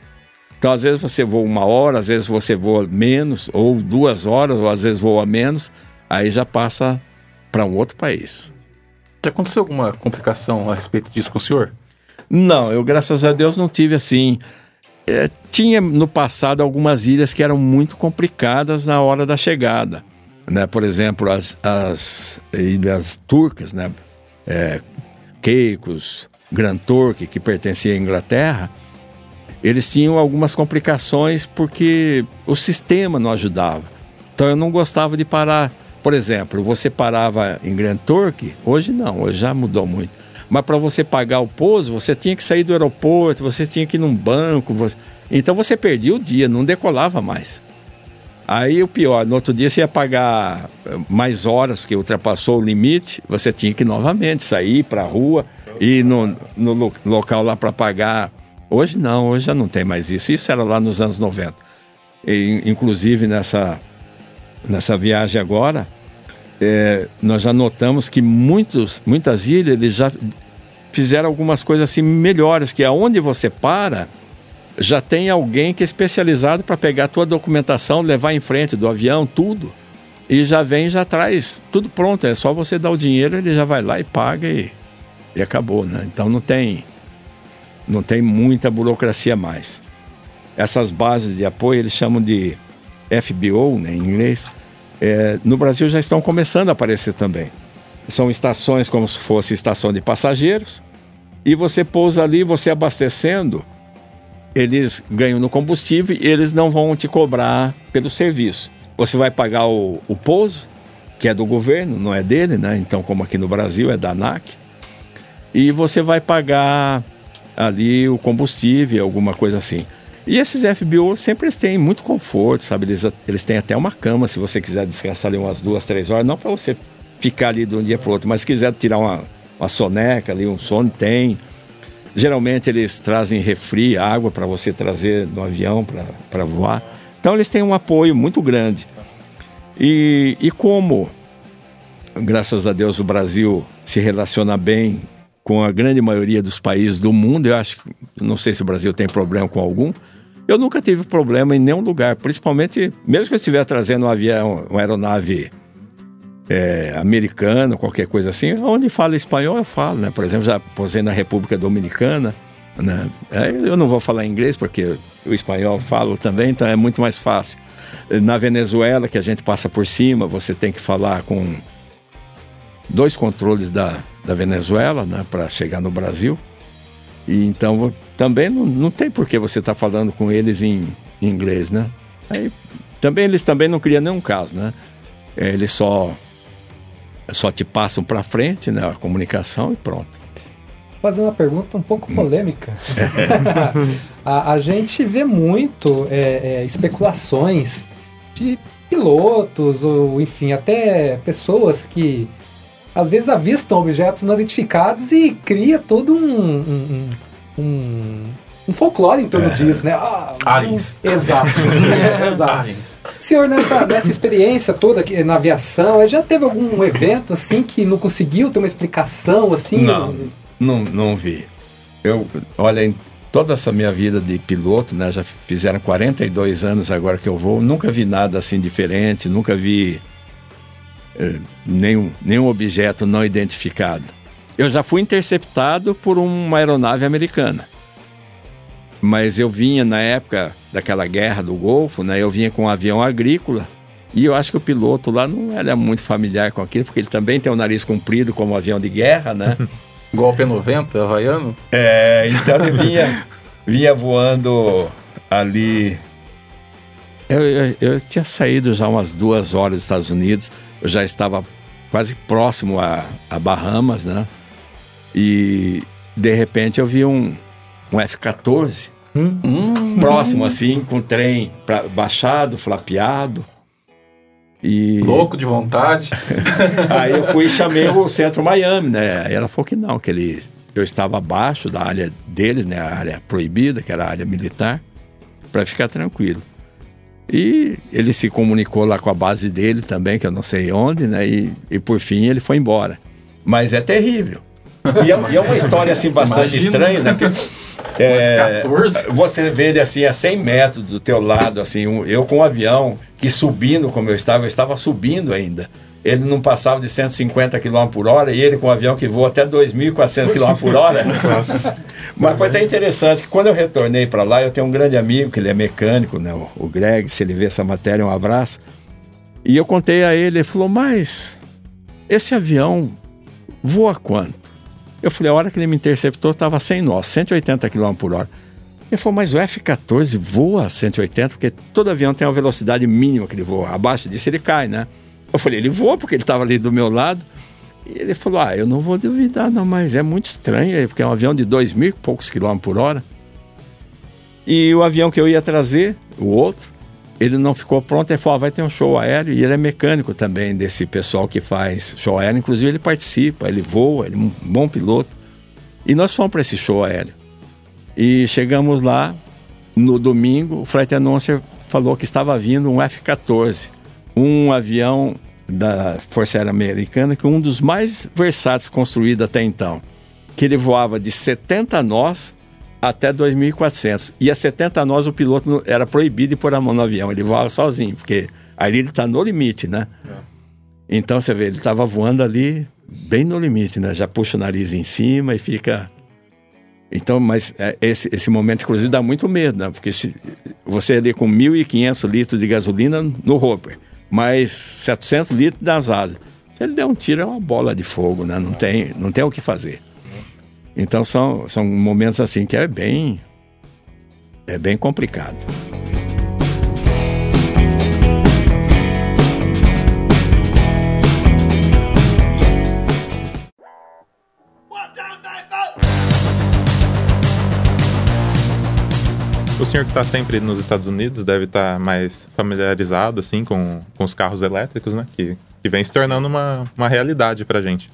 B: Então, às vezes você voa uma hora, às vezes você voa menos, ou duas horas, ou às vezes voa menos, aí já passa para um outro país.
D: Já aconteceu alguma complicação a respeito disso com o senhor?
B: Não, eu graças a Deus não tive assim. É, tinha no passado algumas ilhas que eram muito complicadas na hora da chegada. Né? Por exemplo, as, as ilhas turcas, né? É, Caicos, Grand Turk, que pertencia à Inglaterra, eles tinham algumas complicações porque o sistema não ajudava. Então eu não gostava de parar. Por exemplo, você parava em Grand Turk, hoje não, hoje já mudou muito. Mas para você pagar o pouso, você tinha que sair do aeroporto, você tinha que ir num banco. Você... Então você perdia o dia, não decolava mais. Aí o pior, no outro dia você ia pagar eh, mais horas, porque ultrapassou o limite, você tinha que novamente sair para a rua, ir no, no local lá para pagar. Hoje não, hoje já não tem mais isso. Isso era lá nos anos 90. E, inclusive nessa, nessa viagem agora, é, nós já notamos que muitos, muitas ilhas eles já fizeram algumas coisas assim melhores, que aonde você para, já tem alguém que é especializado para pegar a tua documentação, levar em frente do avião, tudo. E já vem, já traz tudo pronto. É só você dar o dinheiro, ele já vai lá e paga e, e acabou, né? Então não tem, não tem muita burocracia mais. Essas bases de apoio eles chamam de FBO, né, em inglês. É, no Brasil já estão começando a aparecer também. São estações como se fosse estação de passageiros. E você pousa ali, você abastecendo, eles ganham no combustível e eles não vão te cobrar pelo serviço. Você vai pagar o, o pouso, que é do governo, não é dele, né? Então, como aqui no Brasil é da ANAC. E você vai pagar ali o combustível, alguma coisa assim. E esses FBO sempre eles têm muito conforto, sabe? Eles, eles têm até uma cama, se você quiser descansar ali umas duas, três horas, não para você ficar ali de um dia para outro, mas se quiser tirar uma, uma soneca ali, um sono, tem. Geralmente eles trazem refri, água para você trazer no avião para voar. Então eles têm um apoio muito grande. E, e como, graças a Deus, o Brasil se relaciona bem com a grande maioria dos países do mundo, eu acho que, não sei se o Brasil tem problema com algum, eu nunca tive problema em nenhum lugar, principalmente, mesmo que eu estiver trazendo um avião, uma aeronave é, americano, qualquer coisa assim, onde fala espanhol eu falo, né? Por exemplo, já posei na República Dominicana, né? Eu não vou falar inglês porque o espanhol falo também, então é muito mais fácil. Na Venezuela, que a gente passa por cima, você tem que falar com dois controles da, da Venezuela, né? Para chegar no Brasil. E então também não, não tem por que você estar tá falando com eles em, em inglês, né? Aí, também eles também não criam nenhum caso, né? Eles só só te passam para frente, né, a comunicação e pronto.
C: Vou fazer uma pergunta um pouco polêmica. a, a, gente vê muito é, é, especulações de pilotos ou, enfim, até pessoas que às vezes avistam objetos não identificados e cria todo um, um, um um folclore em torno é. disso, né?
D: Ah, Aliens.
C: Exato. é, exato. Aliens. Senhor, nessa, nessa experiência toda aqui, na aviação, já teve algum evento assim que não conseguiu ter uma explicação assim?
B: Não, não, não vi. Eu, olha, em toda essa minha vida de piloto, né? Já fizeram 42 anos agora que eu vou, nunca vi nada assim diferente, nunca vi eh, nenhum, nenhum objeto não identificado. Eu já fui interceptado por uma aeronave americana mas eu vinha na época daquela guerra do Golfo, né? Eu vinha com um avião agrícola e eu acho que o piloto lá não era muito familiar com aquilo, porque ele também tem o nariz comprido como um avião de guerra, né?
D: O P90, havaiano?
B: É, então ele vinha, vinha voando ali. Eu, eu, eu, tinha saído já umas duas horas dos Estados Unidos, eu já estava quase próximo a, a Bahamas, né? E de repente eu vi um, um F-14, hum. próximo assim, com o trem pra, baixado, flapeado.
D: E... Louco de vontade.
B: aí eu fui e chamei o Centro Miami, né? Aí ela falou que não, que ele eu estava abaixo da área deles, né, a área proibida, que era a área militar, para ficar tranquilo. E ele se comunicou lá com a base dele também, que eu não sei onde, né? E, e por fim ele foi embora. Mas é terrível. E é, e é uma história assim bastante
D: Imagina.
B: estranha, né? Porque, é, você vê ele assim a 100 metros do teu lado, assim, um- eu com o avião que subindo como eu estava, eu estava subindo ainda. Ele não passava de 150 km por hora e ele com o avião que voa até 2.400 km por hora. Mas foi até interessante que quando eu retornei para lá, eu tenho um grande amigo que ele é mecânico, né? o- o Greg, se ele vê essa matéria, um abraço. E eu contei a ele, ele falou, mas esse avião voa quanto? Eu falei, a hora que ele me interceptou, estava sem nós, 180 km por hora. Ele falou, mas o F-14 voa a 180, porque todo avião tem uma velocidade mínima que ele voa. Abaixo disso ele cai, né? Eu falei, ele voa porque ele estava ali do meu lado. E ele falou, ah, eu não vou duvidar não, mas é muito estranho, porque é um avião de dois mil e poucos quilômetros por hora. E o avião que eu ia trazer, o outro, ele não ficou pronto, ele falou, ah, vai ter um show aéreo, e ele é mecânico também desse pessoal que faz show aéreo, inclusive ele participa, ele voa, ele é um bom piloto. E nós fomos para esse show aéreo. E chegamos lá, no domingo, o flight announcer falou que estava vindo um F-14, um avião da Força Aérea Americana, que é um dos mais versáteis construídos até então, que ele voava de 70 nós até 2.400. E a 70 nós o piloto era proibido de pôr a mão no avião, ele voava sozinho, porque ali ele está no limite, né? Então você vê, ele estava voando ali bem no limite, né? Já puxa o nariz em cima e fica. Então, mas é, esse, esse momento, inclusive, dá muito medo, né? Porque se você ali com 1.500 litros de gasolina no Hopper, mais 700 litros das asas. Se ele der um tiro, é uma bola de fogo, né? Não tem, não tem o que fazer. Então, são, são momentos assim que é bem. É bem complicado.
A: O senhor que está sempre nos Estados Unidos deve estar mais familiarizado assim com, com os carros elétricos, né? Que, que vem se tornando uma, uma realidade pra gente.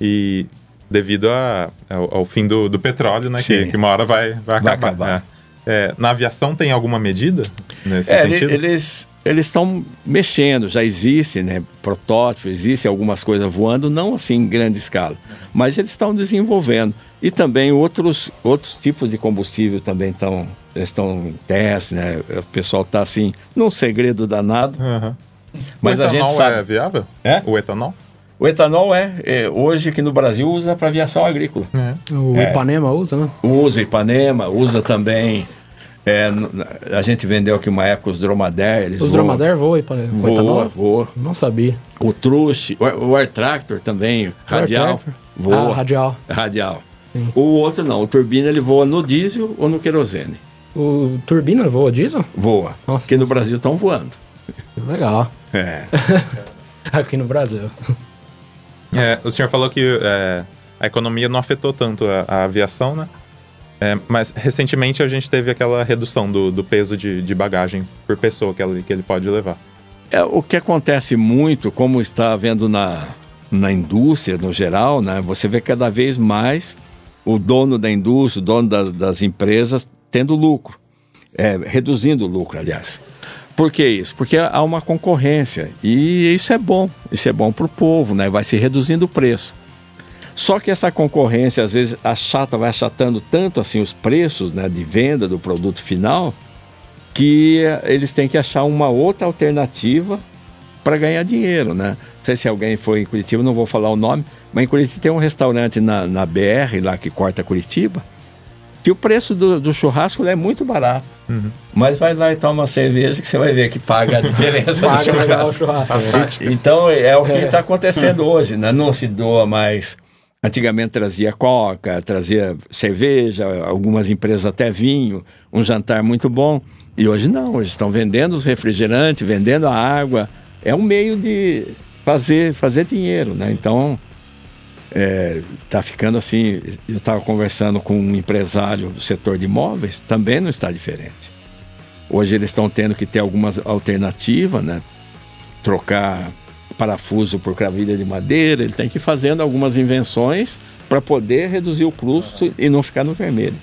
A: E devido a- ao, ao fim do, do petróleo, né? Que, que uma hora vai, vai
B: Vai
A: acabar.
B: acabar.
A: É. É, na aviação tem alguma medida nesse
B: É,
A: sentido?
B: eles eles estão mexendo, já existe, né, protótipo, existe algumas coisas voando, não assim em grande escala, mas eles estão desenvolvendo e também outros outros tipos de combustível também estão estão em teste, né? O pessoal está assim num segredo danado,
A: Aham.
B: mas
A: o
B: a
A: etanol
B: gente sabe.
A: é viável?
B: É?
A: O etanol?
B: O etanol é, é, hoje aqui no Brasil usa para aviação agrícola.
E: O
B: É.
E: Ipanema usa, né?
B: Usa Ipanema, usa também. é, a gente vendeu aqui uma época os Dromader. Eles
E: Os
B: voam-
E: Dromader voam Ipanema.
B: Voa,
E: etanol?
B: voa.
E: Não sabia.
B: O Truche, o, o Air Tractor também, radial.
E: Tractor?
B: Voa.
E: Ah, radial.
B: Radial.
E: Sim.
B: O outro não, o turbina ele voa no diesel ou no querosene.
E: O Turbina voa diesel?
B: Voa.
E: Nossa.
B: Aqui no Brasil estão voando.
E: Legal.
B: É.
E: Aqui no Brasil.
A: É, o senhor falou que é, a economia não afetou tanto a, a aviação, né? É, mas recentemente a gente teve aquela redução do, do peso de, de bagagem por pessoa que ele, que ele pode levar.
B: É, o que acontece muito, como está havendo na, na indústria no geral, né, você vê cada vez mais o dono da indústria, o dono da- das empresas tendo lucro, é, reduzindo o lucro, aliás. Por que isso? Porque há uma concorrência e isso é bom, isso é bom para o povo, né? vai se reduzindo o preço. Só que essa concorrência, às vezes, achata, vai achatando tanto assim os preços né, de venda do produto final, que eh, eles têm que achar uma outra alternativa para ganhar dinheiro, né? Não sei se alguém foi em Curitiba, não vou falar o nome, mas em Curitiba tem um restaurante na, na BR, lá que corta Curitiba, que o preço do, do churrasco é muito barato. Mas vai lá e toma uma cerveja que você vai ver que paga a diferença do
E: Paga legal o
B: churrasco.
E: churrasco. né?
B: Então é o que
E: É.
B: está acontecendo hoje, né? Não se doa mais. Antigamente trazia coca, trazia cerveja, algumas empresas até vinho, um jantar muito bom. E hoje não, hoje estão vendendo os refrigerantes, vendendo a água. É um meio de fazer, fazer dinheiro, né? Então é, tá ficando assim. Eu estava conversando com um empresário do setor de imóveis, também não está diferente. Hoje eles estão tendo que ter algumas alternativas, né? Trocar parafuso por cravilha de madeira, ele tem que ir fazendo algumas invenções para poder reduzir o custo e não ficar no vermelho.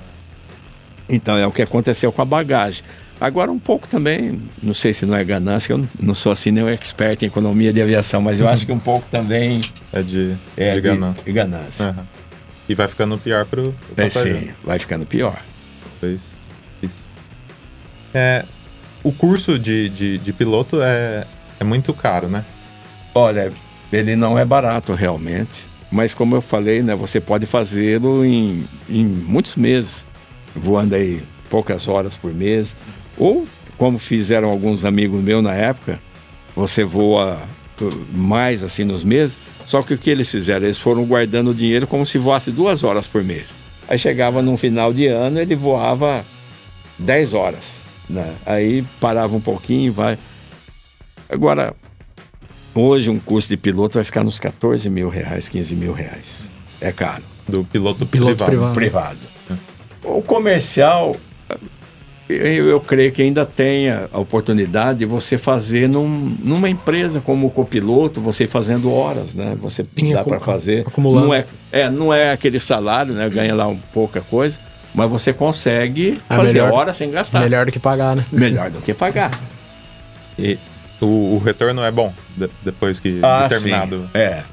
B: Então é o que aconteceu com a bagagem. Agora um pouco também, não sei se não é ganância, eu não sou assim nem um expert em economia de aviação, mas eu acho que um pouco também
A: É de,
B: é
A: de ganância.
B: de ganância.
A: Aham. E vai ficando pior pro, pro
B: É, sim, vai ficando pior.
A: Pois, isso. É, o curso de, de, de piloto é, é muito caro, né?
B: Olha, ele não é barato realmente, mas como eu falei, né, você pode fazê-lo em, em muitos meses, voando aí poucas horas por mês, ou como fizeram alguns amigos meus na época, você voa mais assim nos meses, só que o que eles fizeram? Eles foram guardando o dinheiro como se voasse duas horas por mês. Aí chegava num final de ano, ele voava 10 horas. Né? Aí parava um pouquinho e vai. Agora, hoje um curso de piloto vai ficar nos 14 mil reais, 15 mil reais. É caro.
A: Do piloto,
E: piloto
A: privado.
E: privado.
B: Privado. O comercial, eu, eu creio que ainda tenha a oportunidade de você fazer num- numa empresa como copiloto, você fazendo horas, né? Você
E: Sim,
B: dá para fazer.
E: acumulando.
B: Não é, é, não é aquele salário, né? Ganha lá um pouca coisa, mas você consegue
E: Ah,
B: fazer
E: melhor-
B: horas sem gastar.
E: Melhor do que pagar, né?
B: Melhor do que pagar. E,
A: O, o retorno é bom de- depois que
B: Ah,
A: terminado.
B: sim. É.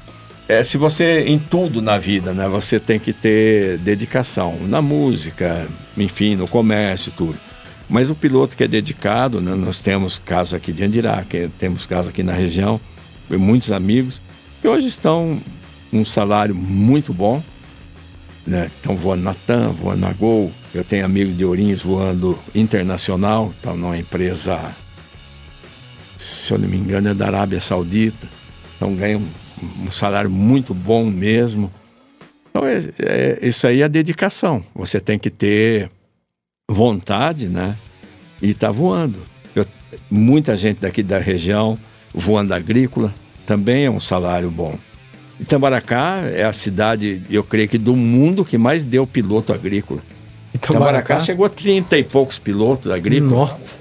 B: É, se você, em tudo na vida, né, você tem que ter dedicação. Na música, enfim, no comércio, tudo. Mas o piloto que é dedicado, né, nós temos casos aqui de Andirá, que temos casos aqui na região, muitos amigos, que hoje estão um salário muito bom, né? Estão voando na TAM, voando na Gol. Eu tenho amigos de Ourinhos voando internacional, estão numa empresa, se eu não me engano, é da Arábia Saudita. Então ganham um, um salário muito bom mesmo. Então é, é- isso aí é dedicação. Você tem que ter vontade, né? E tá voando. Eu- muita gente daqui da região voando agrícola também é um salário bom. Itamaracá é a cidade, eu creio que do mundo que mais deu piloto agrícola.
E: Então,
B: Itamaracá chegou a 30 e poucos pilotos agrícolas,
E: Nossa.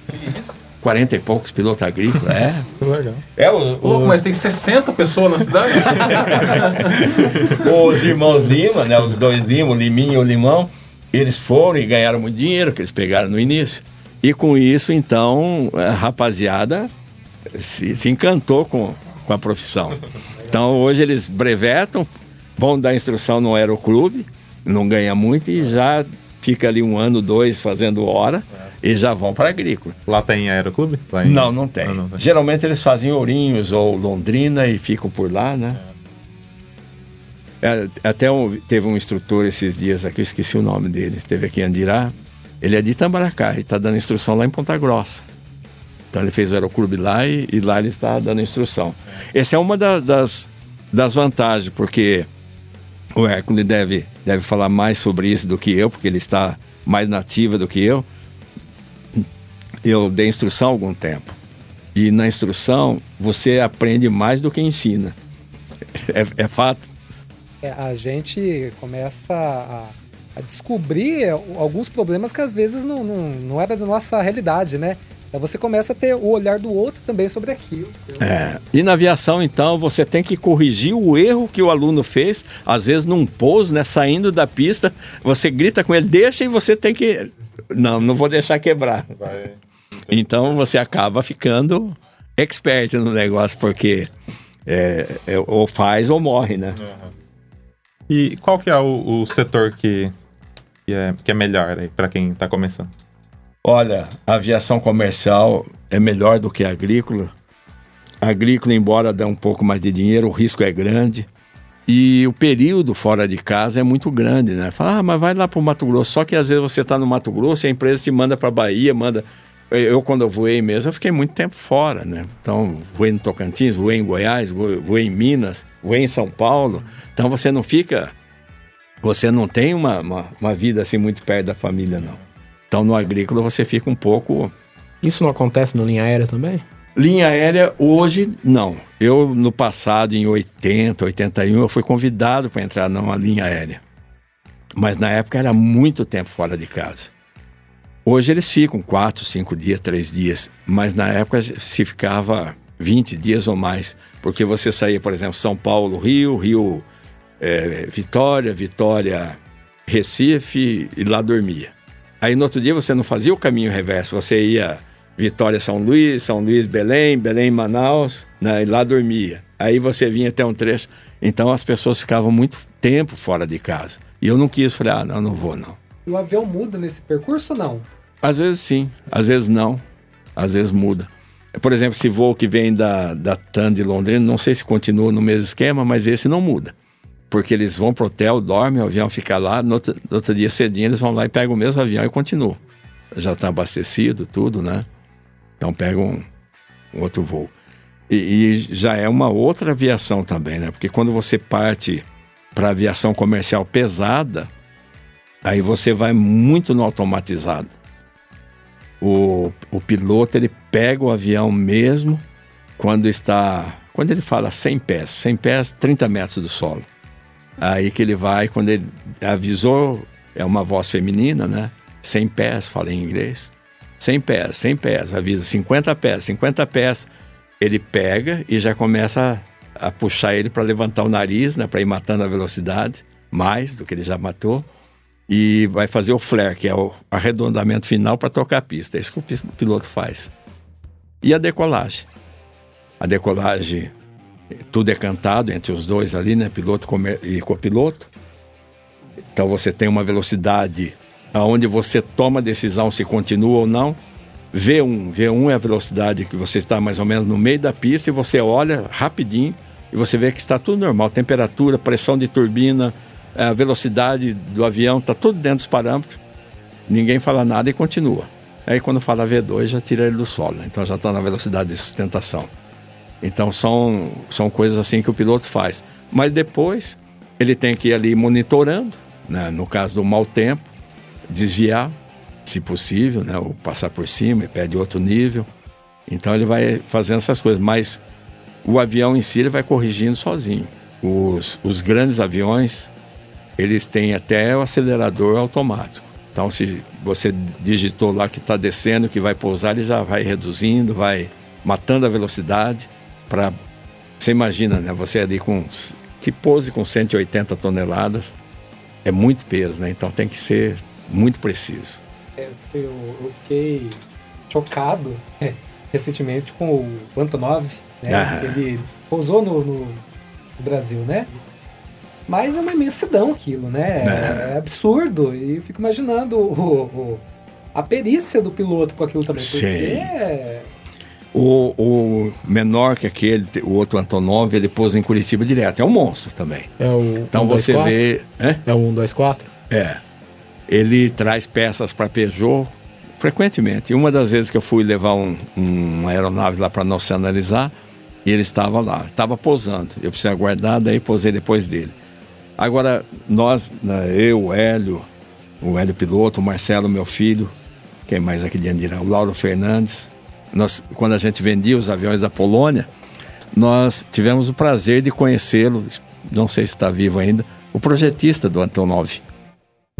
B: 40 e poucos pilotos agrícolas, é.
A: Legal.
B: É, o,
D: louco, mas tem 60 pessoas na cidade?
B: os irmãos Lima, né, os dois Lima, o Liminho e o Limão, eles foram e ganharam muito dinheiro que eles pegaram no início. E com isso, então, a rapaziada se, se encantou com, com a profissão. Então, hoje eles brevetam, vão dar instrução no aeroclube, não ganha muito e já fica ali um ano, dois fazendo hora e já vão para agrícola.
A: Lá tem aeroclube? Lá em-
B: Não, não tem.
A: Ah, não tem.
B: Geralmente eles fazem Ourinhos ou Londrina e ficam por lá, né? É, até um- teve um instrutor esses dias aqui, eu esqueci o nome dele, esteve aqui em Andirá. Ele é de Itamaracá e está dando instrução lá em Ponta Grossa. Então ele fez o aeroclube lá e, e lá ele está dando instrução. Essa é uma da- das, das vantagens, porque o Hércules deve, deve falar mais sobre isso do que eu, porque ele está mais nativa do que eu. Eu dei instrução há algum tempo. E na instrução você aprende mais do que ensina. É, é fato.
C: É, a gente começa a, a descobrir alguns problemas que às vezes não, não, não era da nossa realidade, né? Então você começa a ter o olhar do outro também sobre aquilo.
B: É. E na aviação, então, você tem que corrigir o erro que o aluno fez, às vezes num pouso, né? Saindo da pista, você grita com ele, deixa e você tem que. Não, não vou deixar quebrar.
A: Vai-
B: Então você acaba ficando expert no negócio, porque é, é, ou faz ou morre, né?
A: E qual que é o, o setor que, que, é, que é melhor aí para quem tá começando?
B: Olha, a aviação comercial é melhor do que a agrícola. A agrícola, embora dê um pouco mais de dinheiro, o risco é grande. E o período fora de casa é muito grande, né? Fala, ah, mas vai lá para o Mato Grosso. Só que às vezes você está no Mato Grosso e a empresa te manda para Bahia, manda. Eu, quando eu voei mesmo, eu fiquei muito tempo fora, né? Então, voei no Tocantins, voei em Goiás, voei em Minas, voei em São Paulo. Então, você não fica. Você não tem uma, uma, uma vida assim muito perto da família, não. Então, no agrícola, você fica um pouco.
E: Isso não acontece no linha aérea também?
B: Linha aérea, hoje, não. Eu, no passado, em 80, 81, eu fui convidado para entrar numa linha aérea. Mas na época era muito tempo fora de casa. Hoje eles ficam quatro, cinco dias, três dias. Mas na época se ficava 20 dias ou mais. Porque você saía, por exemplo, São Paulo, Rio, Rio, é, Vitória, Vitória, Recife e lá dormia. Aí no outro dia você não fazia o caminho reverso, você ia Vitória, São Luís, São Luís, Belém, Belém, Manaus, né, e lá dormia. Aí você vinha até um trecho. Então as pessoas ficavam muito tempo fora de casa. E eu não quis, falei, ah, não, não vou não.
C: E o avião muda nesse percurso ou não?
B: Às vezes sim, às vezes não, às vezes muda. Por exemplo, esse voo que vem da, da TAN de Londrina, não sei se continua no mesmo esquema, mas esse não muda. Porque eles vão pro hotel, dormem, o avião fica lá, no outro, no outro dia cedinho eles vão lá e pegam o mesmo avião e continuam. Já está abastecido, tudo, né? Então pegam um, um outro voo. E, e, já é uma outra aviação também, né? Porque quando você parte para aviação comercial pesada, aí você vai muito no automatizado. O, o piloto ele pega o avião mesmo quando está. Quando ele fala 100 pés, 100 pés, 30 metros do solo. Aí que ele vai, quando ele avisou, é uma voz feminina, né? 100 pés, fala em inglês. 100 pés, 100 pés, avisa 50 pés, 50 pés. Ele pega e já começa a, a puxar ele para levantar o nariz, né? Para ir matando a velocidade, mais do que ele já matou e vai fazer o flare, que é o arredondamento final para tocar a pista. É isso que o piloto faz. E a decolagem. A decolagem, tudo é cantado entre os dois ali, né? Piloto e copiloto. Então você tem uma velocidade aonde você toma a decisão se continua ou não. V1, V1 é a velocidade que você está mais ou menos no meio da pista e você olha rapidinho e você vê que está tudo normal, temperatura, pressão de turbina, a velocidade do avião, está tudo dentro dos parâmetros. Ninguém fala nada e continua. Aí quando fala V2 já tira ele do solo, né? então já está na velocidade de sustentação. Então são, são coisas assim que o piloto faz. Mas depois ele tem que ir ali monitorando, né? no caso do mau tempo, desviar, se possível, né? ou passar por cima e pede outro nível. Então ele vai fazendo essas coisas, mas o avião em si ele vai corrigindo sozinho. Os, os grandes aviões, eles têm até o acelerador automático. Então, se você digitou lá que está descendo, que vai pousar, ele já vai reduzindo, vai matando a velocidade para você imagina, né? Você ali com que pose com 180 toneladas é muito peso, né? Então tem que ser muito preciso.
C: É, eu, eu, fiquei chocado é, recentemente com o Antonov, né? Ah. Ele pousou no, no Brasil, né? Mas é uma imensidão aquilo, né? É, é absurdo. E eu fico imaginando o, o, a perícia do piloto com aquilo também.
B: Sim. É... O, o, menor que aquele, o outro Antonov, ele pôs em Curitiba direto. É um monstro também.
E: É o
B: então você vê.
E: É? é o 124?
B: É. Ele traz peças para Peugeot frequentemente. E uma das vezes que eu fui levar um, um aeronave lá para nós analisar, ele estava lá, estava posando. Eu precisava guardar, daí posei depois dele. Agora, nós, né, eu, o Hélio, o Hélio Piloto, o Marcelo, meu filho, quem mais aqui de Andirão? O Lauro Fernandes. Nós, quando a gente vendia os aviões da Polônia, nós tivemos o prazer de conhecê-lo, não sei se está vivo ainda, o projetista do Antonov.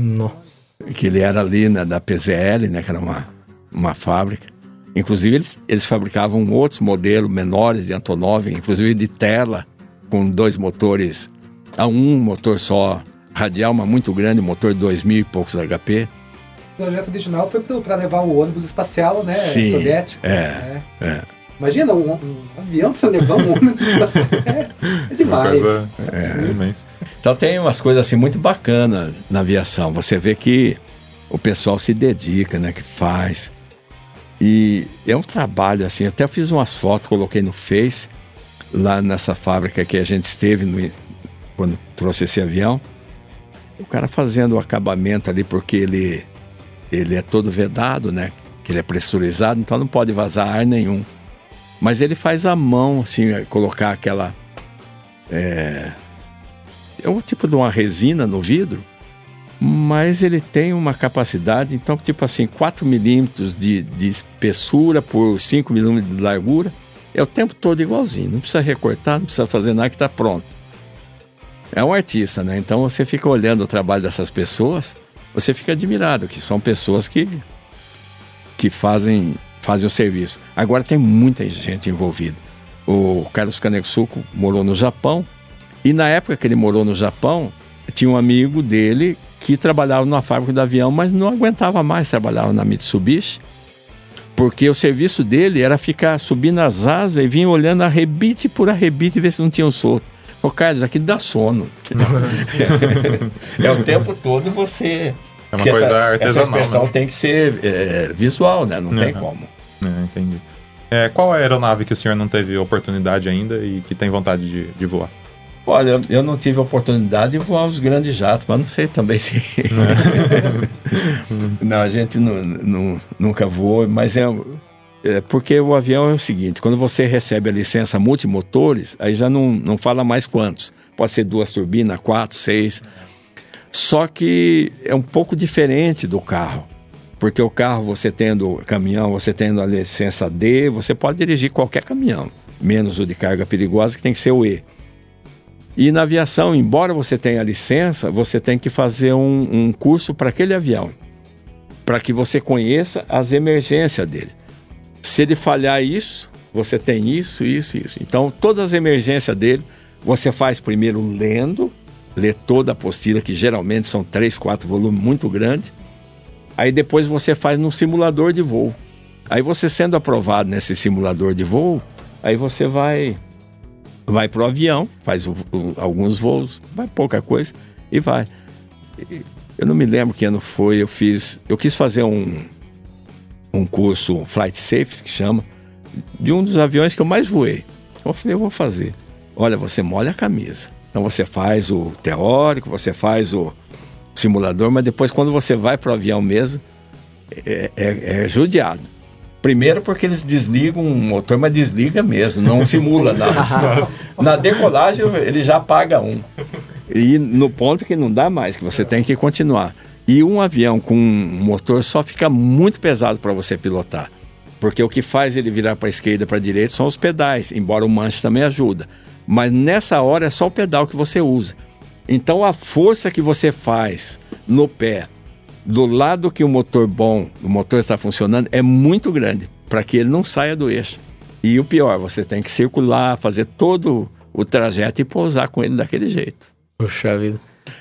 E: Nossa.
B: Que ele era ali né, da PZL, né, que era uma, uma fábrica. Inclusive, eles, eles fabricavam outros modelos menores de Antonov, inclusive de tela, com dois motores a um motor só radial, mas muito grande, motor de 2 mil e poucos HP.
C: O projeto original foi para levar o ônibus espacial, né?
B: Sim,
C: soviético.
B: É, né? é.
C: Imagina um, um, avião para levar um ônibus espacial. É, é demais.
B: Coisa, é. Então tem umas coisas assim muito bacanas na aviação. Você vê que o pessoal se dedica, né? Que faz. E é um trabalho assim. Até fiz umas fotos, coloquei no Face lá nessa fábrica que a gente esteve no, quando trouxe esse avião. O cara fazendo o acabamento ali, porque ele, ele é todo vedado, né? Que ele é pressurizado, então não pode vazar ar nenhum. Mas ele faz a mão, assim, é, colocar aquela. É, é um tipo de uma resina no vidro, mas ele tem uma capacidade, então, tipo assim, 4 milímetros de, de espessura por 5 milímetros de largura, é o tempo todo igualzinho. Não precisa recortar, não precisa fazer nada que está pronto é um artista, né? Então você fica olhando o trabalho dessas pessoas, você fica admirado, que são pessoas que, que fazem, fazem o serviço. Agora tem muita gente envolvida. O Carlos Kaneksuko morou no Japão E na época que ele morou no Japão, tinha um amigo dele que trabalhava numa fábrica de avião, mas não aguentava mais, trabalhava na Mitsubishi, porque o serviço dele era ficar subindo as asas e vir olhando arrebite por arrebite e ver se não tinha um solto. Ô, Carlos, aqui dá sono. é o tempo todo você.
A: É uma coisa
B: essa,
A: artesanal.
B: Essa expressão
A: né?
B: tem que ser é, visual, né? Não tem
A: Uhum.
B: como.
A: É, entendi. É, qual a aeronave que o senhor não teve oportunidade ainda e que tem vontade de, de voar?
B: Olha, eu- não tive a oportunidade de voar os grandes jatos, mas não sei também se. não, a gente não, não- nunca voou, mas é, é porque o avião é o seguinte: quando você recebe a licença multimotores, aí já não, não fala mais quantos. Pode ser duas turbinas, quatro, seis. Só que é um pouco diferente do carro. Porque o carro, você tendo caminhão, você tendo a licença D, você pode dirigir qualquer caminhão, menos o de carga perigosa, que tem que ser o E. E na aviação, embora você tenha licença, você tem que fazer um, um curso para aquele avião, para que você conheça as emergências dele. Se ele falhar isso, você tem isso, isso, isso. Então, todas as emergências dele, você faz primeiro lendo, lê toda a apostila, que geralmente são três, quatro volumes muito grandes. Aí depois você faz num simulador de voo. Aí você sendo aprovado nesse simulador de voo, aí você vai vai pro avião, faz o- o- alguns voos, vai pouca coisa e vai. Eu não me lembro que ano foi, eu fiz, eu quis fazer um um curso flight safety que chama de um dos aviões que eu mais voei. Eu falei, eu vou fazer. Olha, você molha a camisa. Então você faz o teórico, você faz o simulador, mas depois quando você vai para o avião mesmo, é, é- é judiado. Primeiro porque eles desligam o motor, mas desliga mesmo, não simula nada. Na decolagem ele já apaga um. E no ponto que não dá mais, que você tem que continuar. E um avião com um motor só fica muito pesado para você pilotar. Porque o que faz ele virar para a esquerda para a direita são os pedais, embora o manche também ajuda. Mas nessa hora é só o pedal que você usa. Então a força que você faz no pé, do lado que o motor bom, o motor está funcionando, é muito grande para que ele não saia do eixo. E o pior, você tem que circular, fazer todo o trajeto e pousar com ele daquele jeito.
E: Puxa vida.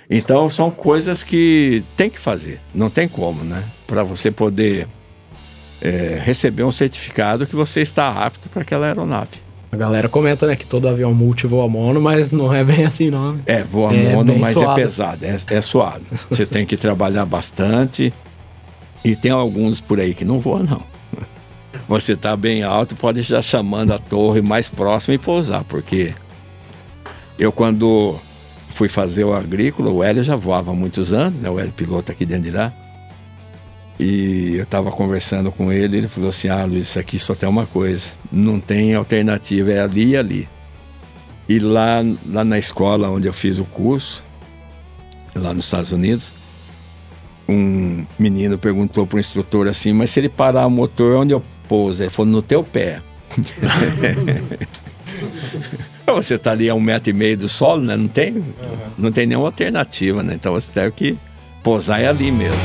B: Então são coisas que tem que fazer, não tem como, né? Para você poder é, receber um certificado que você está apto para aquela aeronave.
E: A galera comenta, né, que todo avião multi voa mono, mas não é bem assim, não. né?
B: É, voa
E: É
B: mono, mas
E: suado.
B: é pesado, é, é suado. Você tem que trabalhar bastante. E tem alguns por aí que não voam, não. Você está bem alto, pode já chamando a torre mais próxima e pousar, porque eu quando fui fazer o agrícola, o Hélio já voava há muitos anos, né? O Hélio piloto aqui dentro de lá. E eu estava conversando com ele, ele falou assim: Ah, Luiz, isso aqui só tem uma coisa, não tem alternativa, é ali e ali. E lá, lá na escola onde eu fiz o curso, lá nos Estados Unidos, um menino perguntou para o instrutor assim: Mas se ele parar o motor, onde eu pouso? Ele falou: No teu pé. você está ali a um metro e meio do solo, né? Não tem, não tem nenhuma alternativa, né? Então você tem que pousar é ali mesmo.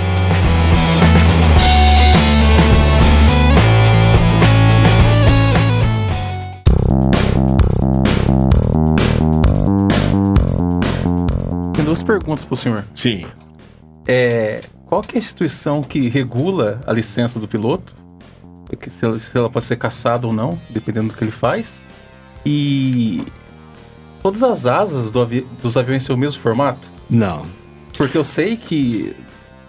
D: Tem duas perguntas pro senhor.
B: Sim.
D: É, qual é a instituição que regula a licença do piloto? Se ela, se ela pode ser caçada ou não, dependendo do que ele faz. E todas as asas do avi- dos aviões têm o mesmo formato?
B: Não.
D: Porque eu sei que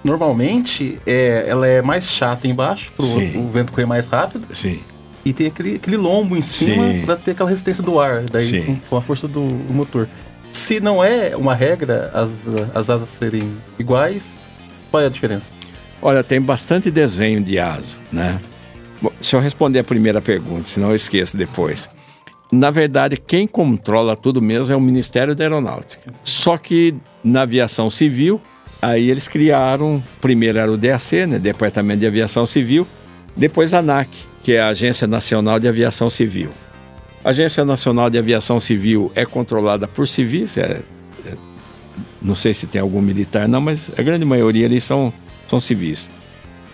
D: normalmente é, ela é mais chata embaixo, para o vento correr mais rápido,
B: Sim.
D: e tem aquele, aquele lombo em cima para ter aquela resistência do ar, daí
B: Sim.
D: com, com a força do, do motor. Se não é uma regra as, as asas serem iguais, qual é a diferença?
B: Olha, tem bastante desenho de asa, né? Bom, deixa eu responder a primeira pergunta, senão eu esqueço depois. Na verdade, quem controla tudo mesmo é o Ministério da Aeronáutica. Só que na aviação civil, aí eles criaram, primeiro era o DAC, né, Departamento de Aviação Civil, depois a ANAC, que é a Agência Nacional de Aviação Civil. A Agência Nacional de Aviação Civil é controlada por civis, é, é- não sei se tem algum militar não, mas a grande maioria eles são, são civis.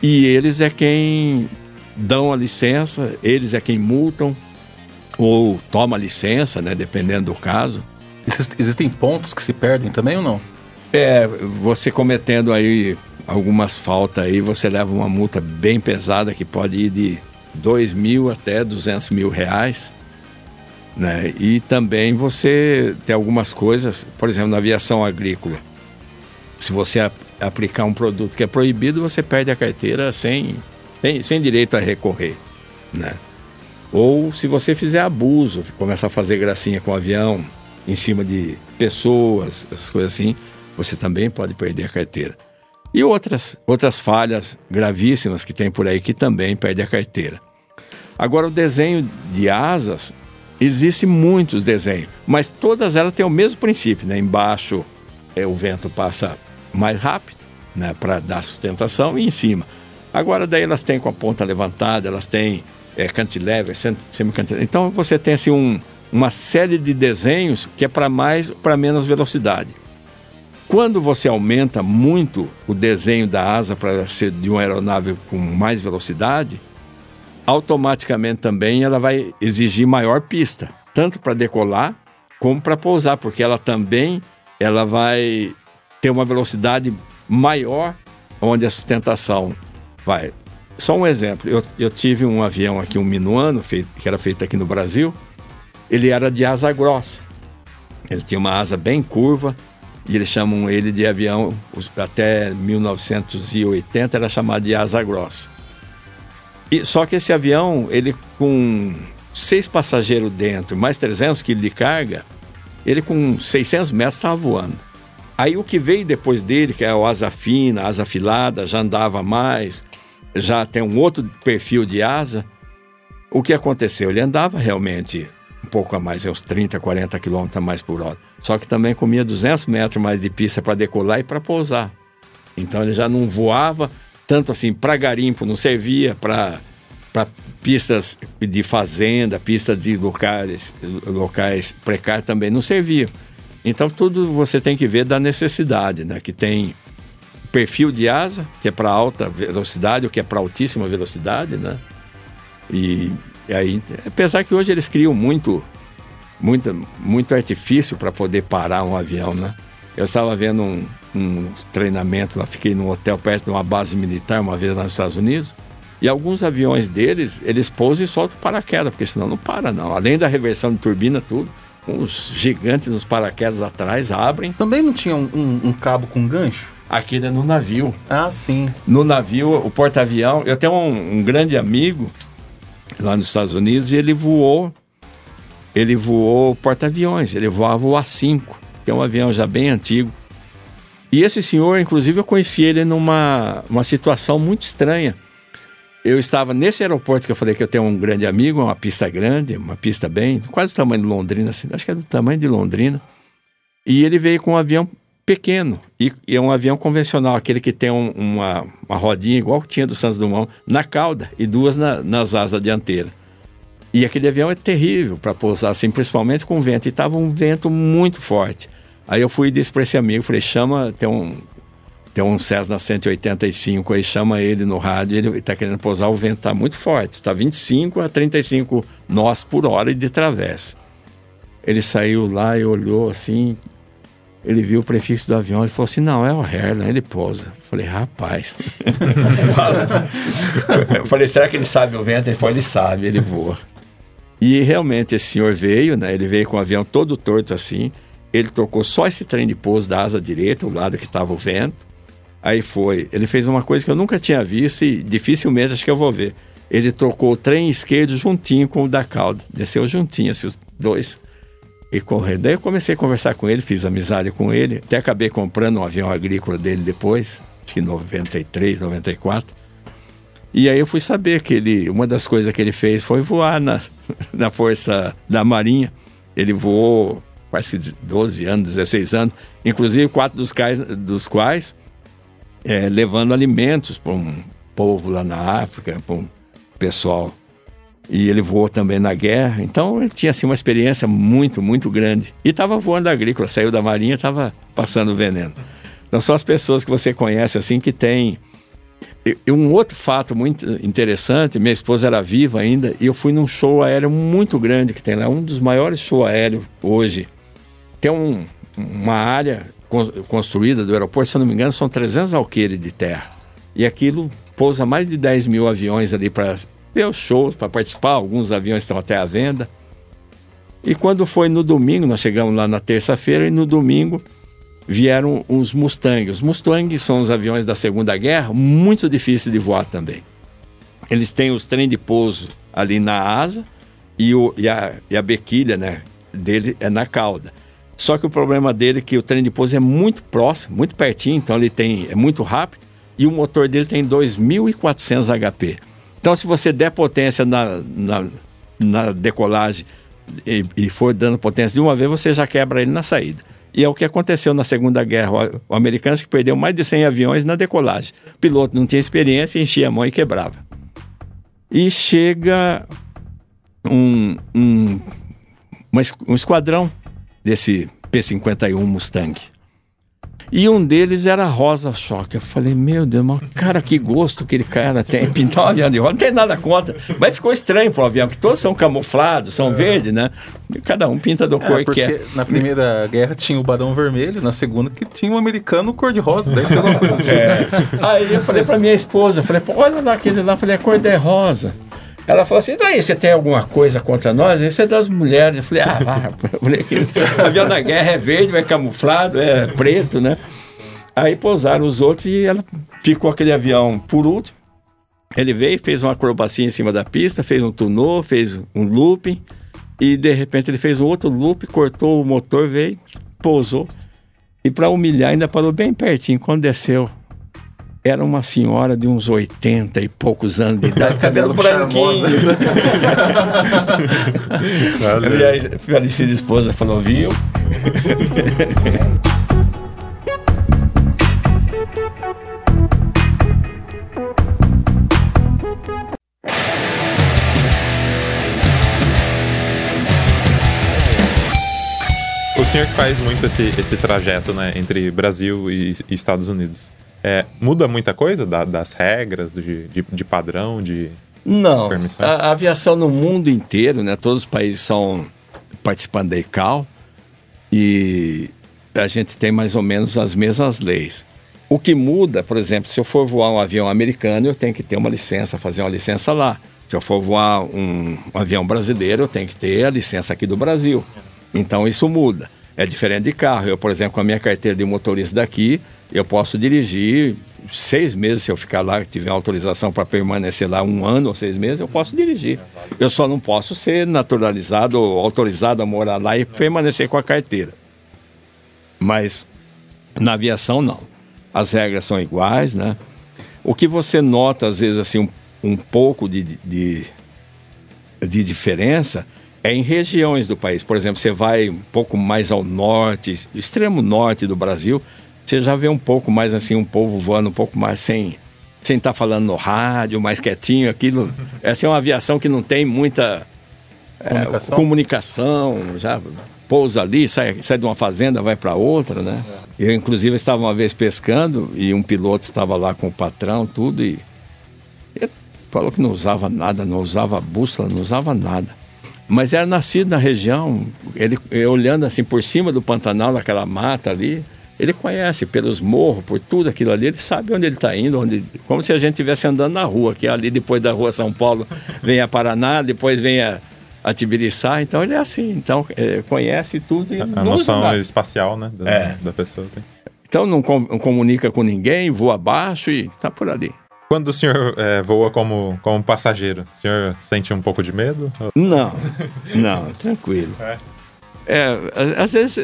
B: E eles é quem dão a licença, eles é quem multam ou toma licença, né, dependendo do caso.
D: Exist- existem pontos que se perdem também ou não?
B: É, você cometendo aí algumas faltas aí, você leva uma multa bem pesada que pode ir de 2 mil até 200 mil reais. Né? E também você tem algumas coisas, por exemplo, na aviação agrícola. Se você aplicar um produto que é proibido, você perde a carteira sem, sem, sem direito a recorrer. Né? Ou se você fizer abuso, começar a fazer gracinha com o avião em cima de pessoas, essas coisas assim, você também pode perder a carteira. E outras, outras falhas gravíssimas que tem por aí que também perde a carteira. Agora, o desenho de asas, existe muitos desenhos, mas todas elas têm o mesmo princípio, né? Embaixo é, o vento passa mais rápido, né? Para dar sustentação e em cima. Agora, daí elas têm com a ponta levantada, elas têm é, cantilever, sem- semi-cantilever. Então, você tem assim um, uma série de desenhos que é para mais ou para menos velocidade. Quando você aumenta muito o desenho da asa para ser de uma aeronave com mais velocidade, automaticamente também ela vai exigir maior pista, tanto para decolar como para pousar, porque ela também ela vai ter uma velocidade maior onde a sustentação vai. Só um exemplo, eu, eu tive um avião aqui, um Minuano, feito, que era feito aqui no Brasil, ele era de asa grossa. Ele tinha uma asa bem curva e eles chamam ele de avião, até 1980 era chamado de asa grossa. E, só que esse avião, ele com seis passageiros dentro, mais 300 quilos de carga, ele com 600 metros estava voando. Aí o que veio depois dele, que é o asa fina, asa afilada, já andava mais, já tem um outro perfil de asa, o que aconteceu? Ele andava realmente um pouco a mais, é uns 30, 40 quilômetros a mais por hora. Só que também comia 200 metros mais de pista para decolar e para pousar. Então ele já não voava tanto assim para garimpo, não servia para pistas de fazenda, pistas de locais, locais precários também não servia. Então tudo você tem que ver da necessidade, né? Que tem perfil de asa, que é para alta velocidade ou que é para altíssima velocidade, né? E, e aí, apesar que hoje eles criam muito, muito, muito artifício para poder parar um avião, né? Eu estava vendo um, um treinamento lá, fiquei num hotel perto de uma base militar uma vez lá nos Estados Unidos. E alguns aviões deles, eles pousam e soltam paraquedas, porque senão não para, não. Além da reversão de turbina, tudo, os gigantes dos paraquedas atrás abrem.
D: Também não tinha um, um- um cabo com gancho?
B: Aquele é no navio.
D: Ah, sim.
B: No navio, o porta-avião. Eu tenho um, um grande amigo lá nos Estados Unidos e ele voou. Ele voou porta-aviões. Ele voava o A5, que é um avião já bem antigo. E esse senhor, inclusive, eu conheci ele numa uma situação muito estranha. Eu estava nesse aeroporto que eu falei que eu tenho um grande amigo, uma pista grande, uma pista bem, quase do tamanho de Londrina, assim, acho que é do tamanho de Londrina. E ele veio com um avião pequeno, e, e é um avião convencional, aquele que tem um- uma, uma rodinha igual que tinha do Santos Dumont na cauda e duas na- nas asas dianteiras. E aquele avião é terrível para pousar assim, principalmente com vento. E estava um vento muito forte. Aí eu fui e disse para esse amigo, falei, chama, tem um, tem um Cessna 185 aí, chama ele no rádio, ele está querendo pousar, o vento está muito forte, está 25 a 35 nós por hora de travessa. Ele saiu lá e olhou assim, ele viu o prefixo do avião, ele falou assim, não, é o Herland, ele pousa. Eu falei, rapaz. Eu falei, será que ele sabe o vento? Ele falou, ele sabe, ele voa. E realmente esse senhor veio, né? Ele veio com o avião todo torto assim. Ele trocou só esse trem de pouso da asa direita, o lado que estava o vento. Aí foi. Ele fez uma coisa que eu nunca tinha visto e dificilmente acho que eu vou ver. Ele trocou o trem esquerdo juntinho com o da cauda. Desceu juntinho, assim, os dois. E correndo. Daí eu comecei a conversar com ele, fiz amizade com ele. Até acabei comprando um avião agrícola dele depois, acho que em 93, 94. E aí eu fui saber que ele, uma das coisas que ele fez foi voar na, na Força da Marinha. Ele voou quase que 12 anos, 16 anos, inclusive quatro dos, cais, dos quais é, levando alimentos para um povo lá na África, para um pessoal. E ele voou também na guerra, então ele tinha assim, uma experiência muito, muito grande. E estava voando agrícola, saiu da marinha, estava passando veneno. Então são as pessoas que você conhece assim que tem e- um outro fato muito interessante, minha esposa era viva ainda, e eu fui num show aéreo muito grande que tem lá, um dos maiores shows aéreos hoje tem um, uma área construída do aeroporto, se eu não me engano, são 300 alqueires de terra. E aquilo pousa mais de 10 mil aviões ali para os shows, para participar. Alguns aviões estão até à venda. E quando foi no domingo, nós chegamos lá na terça-feira e no domingo vieram os Mustang. Os Mustang são os aviões da Segunda Guerra, muito difíceis de voar também. Eles têm os trem de pouso ali na asa e, o, e, a, e a bequilha né, dele é na cauda. Só que o problema dele é que o trem de pouso é muito próximo, muito pertinho, então ele tem é muito rápido e o motor dele tem 2.400 HP. Então, se você der potência na, na, na decolagem e, e, for dando potência de uma vez, você já quebra ele na saída. E é o que aconteceu na Segunda Guerra. O, americano que perdeu mais de 100 aviões na decolagem. O piloto não tinha experiência, enchia a mão e quebrava. E chega um, um, um esquadrão desse P-51 Mustang. E um deles era rosa choque. Eu falei, meu Deus, mas cara, que gosto que aquele cara tem. Pintar um avião de rosa, não tem nada contra. Mas ficou estranho pro avião, porque todos são camuflados, são é. verdes, né? E cada um pinta do é, cor que é.
D: Na primeira guerra tinha o Barão Vermelho, na segunda que tinha um americano cor-de-rosa. Deve ser alguma coisa
B: assim. É. Aí eu falei pra minha esposa, falei, olha lá aquele lá, falei, a cor é rosa. Ela falou assim: daí você tem alguma coisa contra nós? Isso é das mulheres. Eu falei: ah, vá. avião da guerra é verde, é camuflado, é preto, né? Aí pousaram os outros e ela ficou aquele avião por último. Ele veio, fez uma acrobacia em cima da pista, fez um tunô, fez um looping e de repente ele fez um outro loop, cortou o motor, veio, pousou e para humilhar ainda parou bem pertinho. Quando desceu, era uma senhora de uns 80 e poucos anos de idade, cabelo branquinho. e aí, a falecida esposa falou, viu?
A: O senhor que faz muito esse, esse trajeto né, entre Brasil e, e Estados Unidos. É, muda muita coisa da, das regras, de, de, de, padrão, de
B: Não, a, a, aviação no mundo inteiro, né? Todos os países são participantes da ICAO e a gente tem mais ou menos as mesmas leis. O que muda, por exemplo, se eu for voar um avião americano, eu tenho que ter uma licença, fazer uma licença lá. Se eu for voar um, um avião brasileiro, eu tenho que ter a licença aqui do Brasil. Então isso muda. É diferente de carro. Eu, por exemplo, com a minha carteira de motorista daqui, eu posso dirigir seis meses, se eu ficar lá, tiver autorização para permanecer lá um ano ou seis meses, eu posso dirigir. Eu só não posso ser naturalizado ou autorizado a morar lá e permanecer com a carteira. Mas na aviação, não. As regras são iguais, né? O que você nota, às vezes, assim, um, um pouco de, de, de diferença é em regiões do país. Por exemplo, você vai um pouco mais ao norte, extremo norte do Brasil, você já vê um pouco mais assim, um povo voando um pouco mais sem sem estar tá falando no rádio, mais quietinho, aquilo. Essa é uma aviação que não tem muita é, comunicação, comunicação já pousa ali, sai, sai de uma fazenda, vai para outra, né? É. Eu, inclusive, estava uma vez pescando e um piloto estava lá com o patrão, tudo, e ele falou que não usava nada, não usava bússola, não usava nada. Mas era nascido na região, ele olhando assim por cima do Pantanal, naquela mata ali, ele conhece pelos morros, por tudo aquilo ali, ele sabe onde ele está indo, onde, como se a gente estivesse andando na rua, que é ali depois da rua São Paulo vem a Paraná, depois vem a, a Tibiriçá, então ele é assim, então é, conhece tudo e
A: A, a noção espacial, né, da, é. da pessoa. Tem.
B: Então não, com, não, comunica com ninguém, voa abaixo e está por ali.
A: Quando o senhor é, voa como, como passageiro, o senhor sente um pouco de medo?
B: Não, não, tranquilo. É. É, às vezes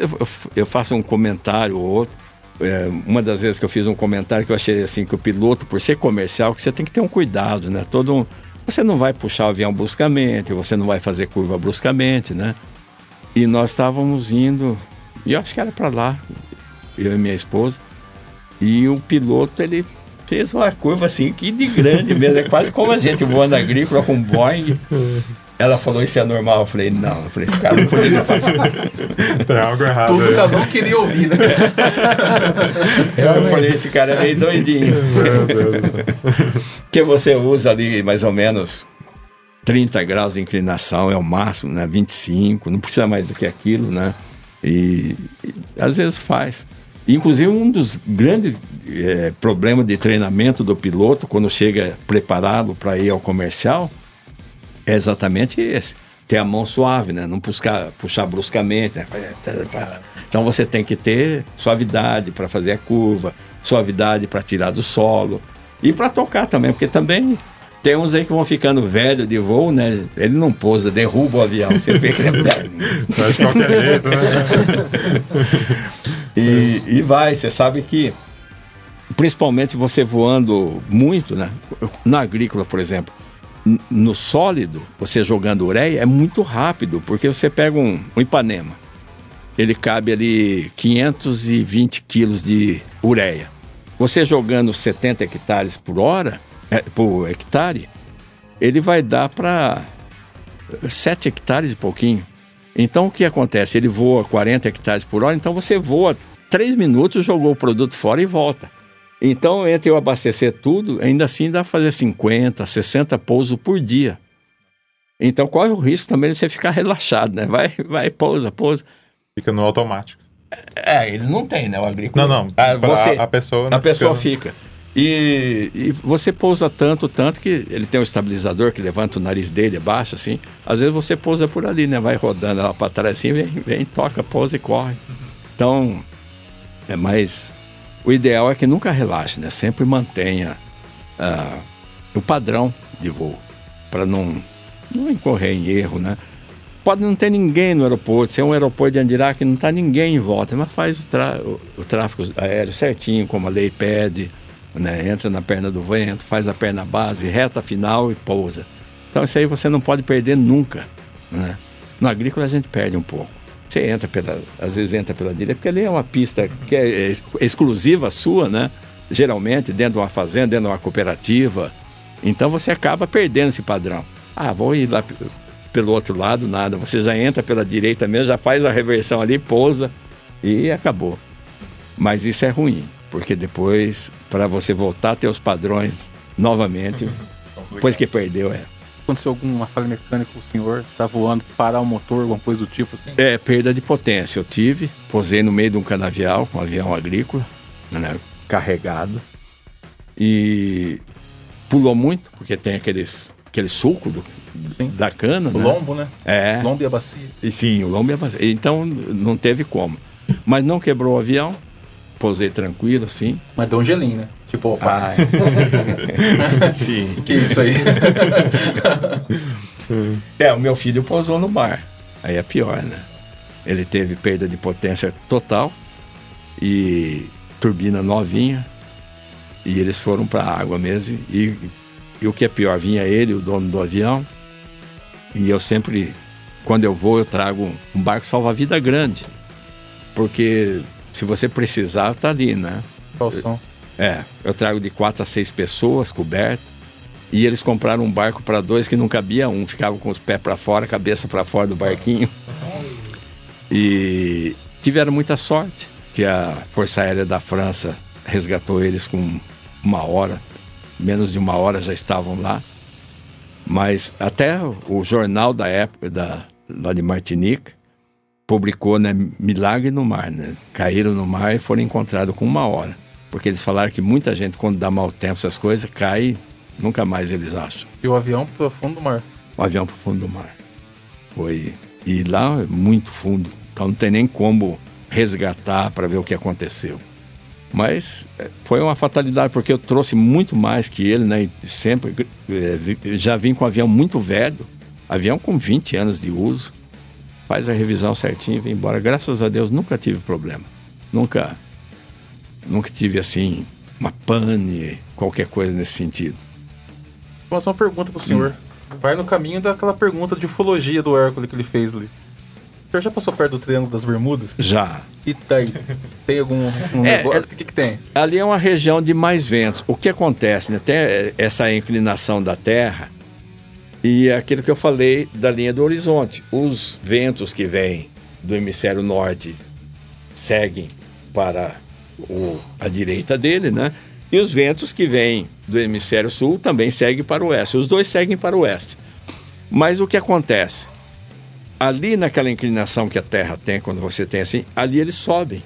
B: eu faço um comentário ou outro. É, uma das vezes que eu fiz um comentário que eu achei assim que o piloto, por ser comercial, que você tem que ter um cuidado, né? Todo um, você não vai puxar o avião bruscamente, você não vai fazer curva bruscamente, né? E nós estávamos indo, e eu acho que era para lá, eu e minha esposa, e o piloto ele fez uma curva assim que de grande mesmo, é quase como a gente voando agrícola com Boeing. Ela falou, isso é normal? Eu falei, não. Eu falei, esse cara não poderia fazer.
A: Tem algo errado.
D: Tudo que eu não queria ouvir, né?
B: eu falei, esse cara é meio doidinho. Porque você usa ali mais ou menos 30 graus de inclinação, é o máximo, né? 25, não precisa mais do que aquilo, né? E, e às vezes faz. Inclusive, um dos grandes é, problemas de treinamento do piloto, quando chega preparado para ir ao comercial, é exatamente esse. Ter a mão suave, né? Não puxar, puxar bruscamente. Né? Então você tem que ter suavidade para fazer a curva, suavidade para tirar do solo e para tocar também, porque também tem uns aí que vão ficando velho de voo, né? Ele não pousa, derruba o avião. Você vê que ele é velho.
A: Mas de qualquer jeito, né?
B: e, e vai, você sabe que principalmente você voando muito, né? Na agrícola, por exemplo, no sólido, você jogando ureia é muito rápido, porque você pega um, um Ipanema, ele cabe ali 520 quilos de ureia. Você jogando 70 hectares por hora, por hectare, ele vai dar para 7 hectares e pouquinho. Então o que acontece? Ele voa 40 hectares por hora, então você voa 3 minutos, jogou o produto fora e volta. Então, entre eu abastecer tudo, ainda assim dá para fazer 50, 60 pousos por dia. Então, corre o risco também de você ficar relaxado, né? Vai, vai, pousa, pousa.
A: Fica no automático.
B: É, ele não tem, né? O agricultor.
A: Não, não.
B: Ah, você,
A: a, a pessoa.
B: A pessoa fica. E, e, você pousa tanto, tanto que ele tem um estabilizador que levanta o nariz dele abaixo, assim. Às vezes você pousa por ali, né? Vai rodando lá para trás assim, vem, vem, toca, pousa e corre. Então, é mais. O ideal é que nunca relaxe, né? Sempre mantenha uh, o padrão de voo, para não, não incorrer em erro, né? Pode não ter ninguém no aeroporto, se é um aeroporto de Andirá que não está ninguém em volta, mas faz o, o, o, tráfego aéreo certinho, como a lei pede, né? entra na perna do vento, faz a perna base, reta final e pousa. Então isso aí você não pode perder nunca. Né? No agrícola a gente perde um pouco. Você entra pela, às vezes entra pela direita, porque ali é uma pista que é exclusiva sua, né? Geralmente dentro de uma fazenda, dentro de uma cooperativa. Então você acaba perdendo esse padrão. Ah, vou ir lá pelo outro lado, nada. Você já entra pela direita mesmo, já faz a reversão ali, pousa e acabou. Mas isso é ruim, porque depois, para você voltar a ter os padrões novamente, depois que perdeu, é.
D: Aconteceu alguma falha mecânica com o senhor? Tá voando, parar o motor, alguma coisa do tipo assim?
B: É, perda de potência. Eu tive, posei no meio de um canavial, um avião agrícola, né, carregado. E pulou muito, porque tem aqueles, aquele sulco do, Sim. da cana.
D: O
B: né?
D: lombo, né?
B: É.
D: Lombo e a bacia.
B: E, sim, o lombo e a bacia. Então não teve como. Mas não quebrou o avião, posei tranquilo, assim.
D: Mas deu um gelinho, né? Tipo, opa.
B: Ah, sim.
D: que isso aí?
B: é, o meu filho posou no bar. Aí é pior, né? Ele teve perda de potência total e turbina novinha. E eles foram para a água mesmo. E, e o que é pior, vinha ele, o dono do avião, e eu sempre, quando eu vou, eu trago um barco salva-vida grande. Porque se você precisar, tá ali, né?
D: Calção.
B: É, eu trago de quatro a seis pessoas cobertas. E eles compraram um barco para dois que não cabia um, ficava com os pés para fora, cabeça para fora do barquinho. E tiveram muita sorte que a Força Aérea da França resgatou eles com uma hora, menos de uma hora já estavam lá. Mas até o jornal da época, da, lá de Martinique, publicou né, Milagre no Mar. Né? Caíram no mar e foram encontrados com uma hora. Porque eles falaram que muita gente, quando dá mau tempo, essas coisas, cai, nunca mais eles acham.
D: E o avião para o fundo do mar?
B: O avião para o fundo do mar. Foi. E lá é muito fundo. Então não tem nem como resgatar para ver o que aconteceu. Mas é, foi uma fatalidade, porque eu trouxe muito mais que ele, né? E sempre é, já vim com um avião muito velho, avião com 20 anos de uso. Faz a revisão certinho e vem embora. Graças a Deus nunca tive problema. Nunca, nunca tive assim uma pane, qualquer coisa nesse sentido.
D: Vou fazer uma pergunta pro senhor. Hum. Vai no caminho daquela pergunta de ufologia do Hércules que ele fez ali. O senhor já passou perto do Triângulo das Bermudas?
B: Já.
D: E daí? Tem algum um é, negócio? É, o que, que tem?
B: Ali é uma região de mais ventos. O que acontece? Né? Tem essa inclinação da Terra e é aquilo que eu falei da linha do horizonte. Os ventos que vêm do hemisfério norte seguem para o, a direita dele, né? E os ventos que vêm do hemisfério sul também seguem para o oeste. Os dois seguem para o oeste. Mas o que acontece? ali naquela inclinação que a Terra tem, quando você tem assim, ali eles sobem.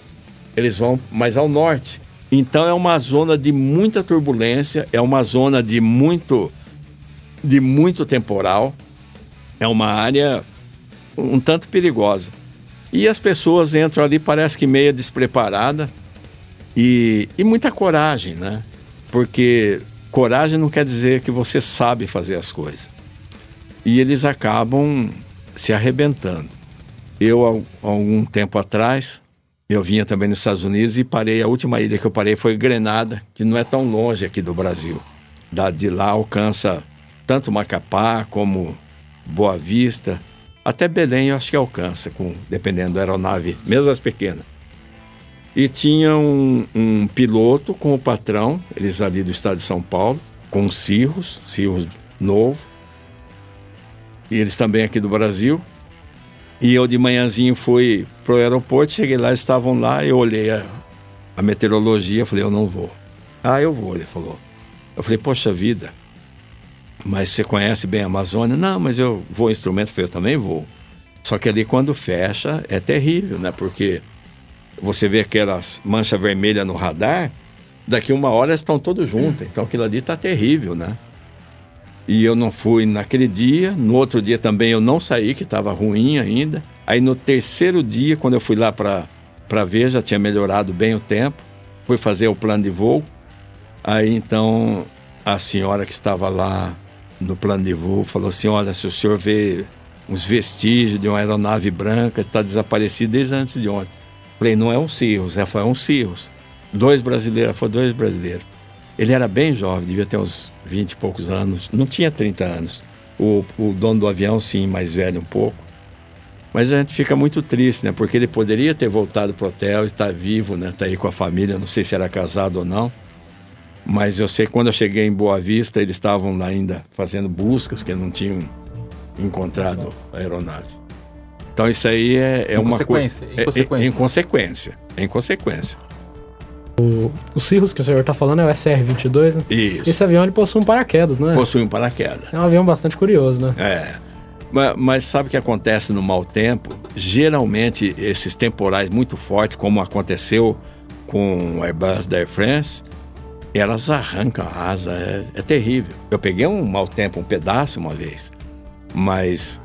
B: Eles vão mais ao norte. Então é uma zona de muita turbulência, é uma zona de muito de muito temporal. É uma área um tanto perigosa. E as pessoas entram ali, parece que meia despreparada e, e muita coragem, né? Porque coragem não quer dizer que você sabe fazer as coisas. E eles acabam se arrebentando. Eu, há algum tempo atrás, eu vinha também nos Estados Unidos e parei, a última ilha que eu parei foi Grenada, que não é tão longe aqui do Brasil. Da, de lá alcança tanto Macapá como Boa Vista, até Belém eu acho que alcança, com, dependendo da aeronave, mesmo as pequenas. E tinha um, um, piloto com o patrão, eles ali do estado de São Paulo, com Cirrus, Cirrus novo. E eles também aqui do Brasil. E eu de manhãzinho fui pro aeroporto, cheguei lá, estavam lá, eu olhei a, a meteorologia, falei, eu não vou. Ah, eu vou, ele falou. Eu falei, poxa vida, mas você conhece bem a Amazônia? Não, mas eu vou instrumento, eu também vou. Só que ali quando fecha é terrível, né? Porque você vê aquelas mancha vermelha no radar, daqui uma hora estão todos juntas. Então aquilo ali está terrível, né? E eu não fui naquele dia. No outro dia também eu não saí, que estava ruim ainda. Aí no terceiro dia, quando eu fui lá para ver, já tinha melhorado bem o tempo. Fui fazer o plano de voo. Aí então a senhora que estava lá no plano de voo falou assim: Olha, se o senhor vê uns vestígios de uma aeronave branca, está desaparecida desde antes de ontem. Falei, não é um Cirrus, é, foi um Cirrus. Dois brasileiros, foi dois brasileiros. Ele era bem jovem, devia ter uns 20 e poucos anos, não tinha 30 anos. O, o dono do avião, sim, mais velho um pouco. Mas a gente fica muito triste, né? Porque ele poderia ter voltado para o hotel, estar vivo, né? Está aí com a família, não sei se era casado ou não. Mas eu sei que quando eu cheguei em Boa Vista, eles estavam ainda fazendo buscas, que não tinham encontrado a aeronave. Então isso aí é, é uma coisa.
D: Em consequência.
B: É, é, em consequência. Em consequência.
E: O, o Cirrus que o senhor está falando é o SR-22, né?
B: Isso.
E: Esse avião ele possui um paraquedas, não é?
B: Possui um paraquedas.
E: É um avião bastante curioso, né?
B: É. Mas, mas, sabe o que acontece no mau tempo? Geralmente, esses temporais muito fortes, como aconteceu com o Airbus da Air France, elas arrancam a asa. É, é terrível. Eu peguei um mau tempo, um pedaço uma vez. Mas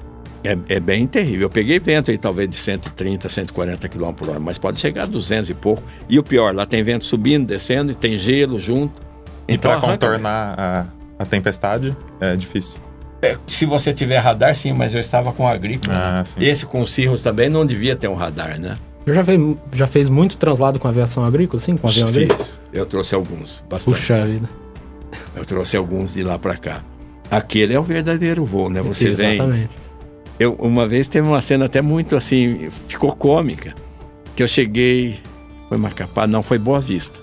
B: é, é, bem terrível. Eu peguei vento aí talvez de 130, 140 km por hora, mas pode chegar a 200 e pouco. E o pior, lá tem vento subindo, descendo e tem gelo junto.
A: E então, para contornar a, a, tempestade é difícil.
B: É, se você tiver radar, sim, mas eu estava com agrícola. Ah, né? Esse com o Cirrus também não devia ter um radar, né?
E: Eu já fez, já fez muito translado com aviação agrícola, sim? Com avião
B: Fiz.
E: agrícola?
B: Eu trouxe alguns, bastante.
E: Puxa vida.
B: Eu trouxe alguns de lá para cá. Aquele é o verdadeiro voo, né? Você
E: Exatamente. vem
B: eu, uma vez teve uma cena até muito assim, ficou cômica, que eu cheguei, foi Macapá, não, foi Boa Vista.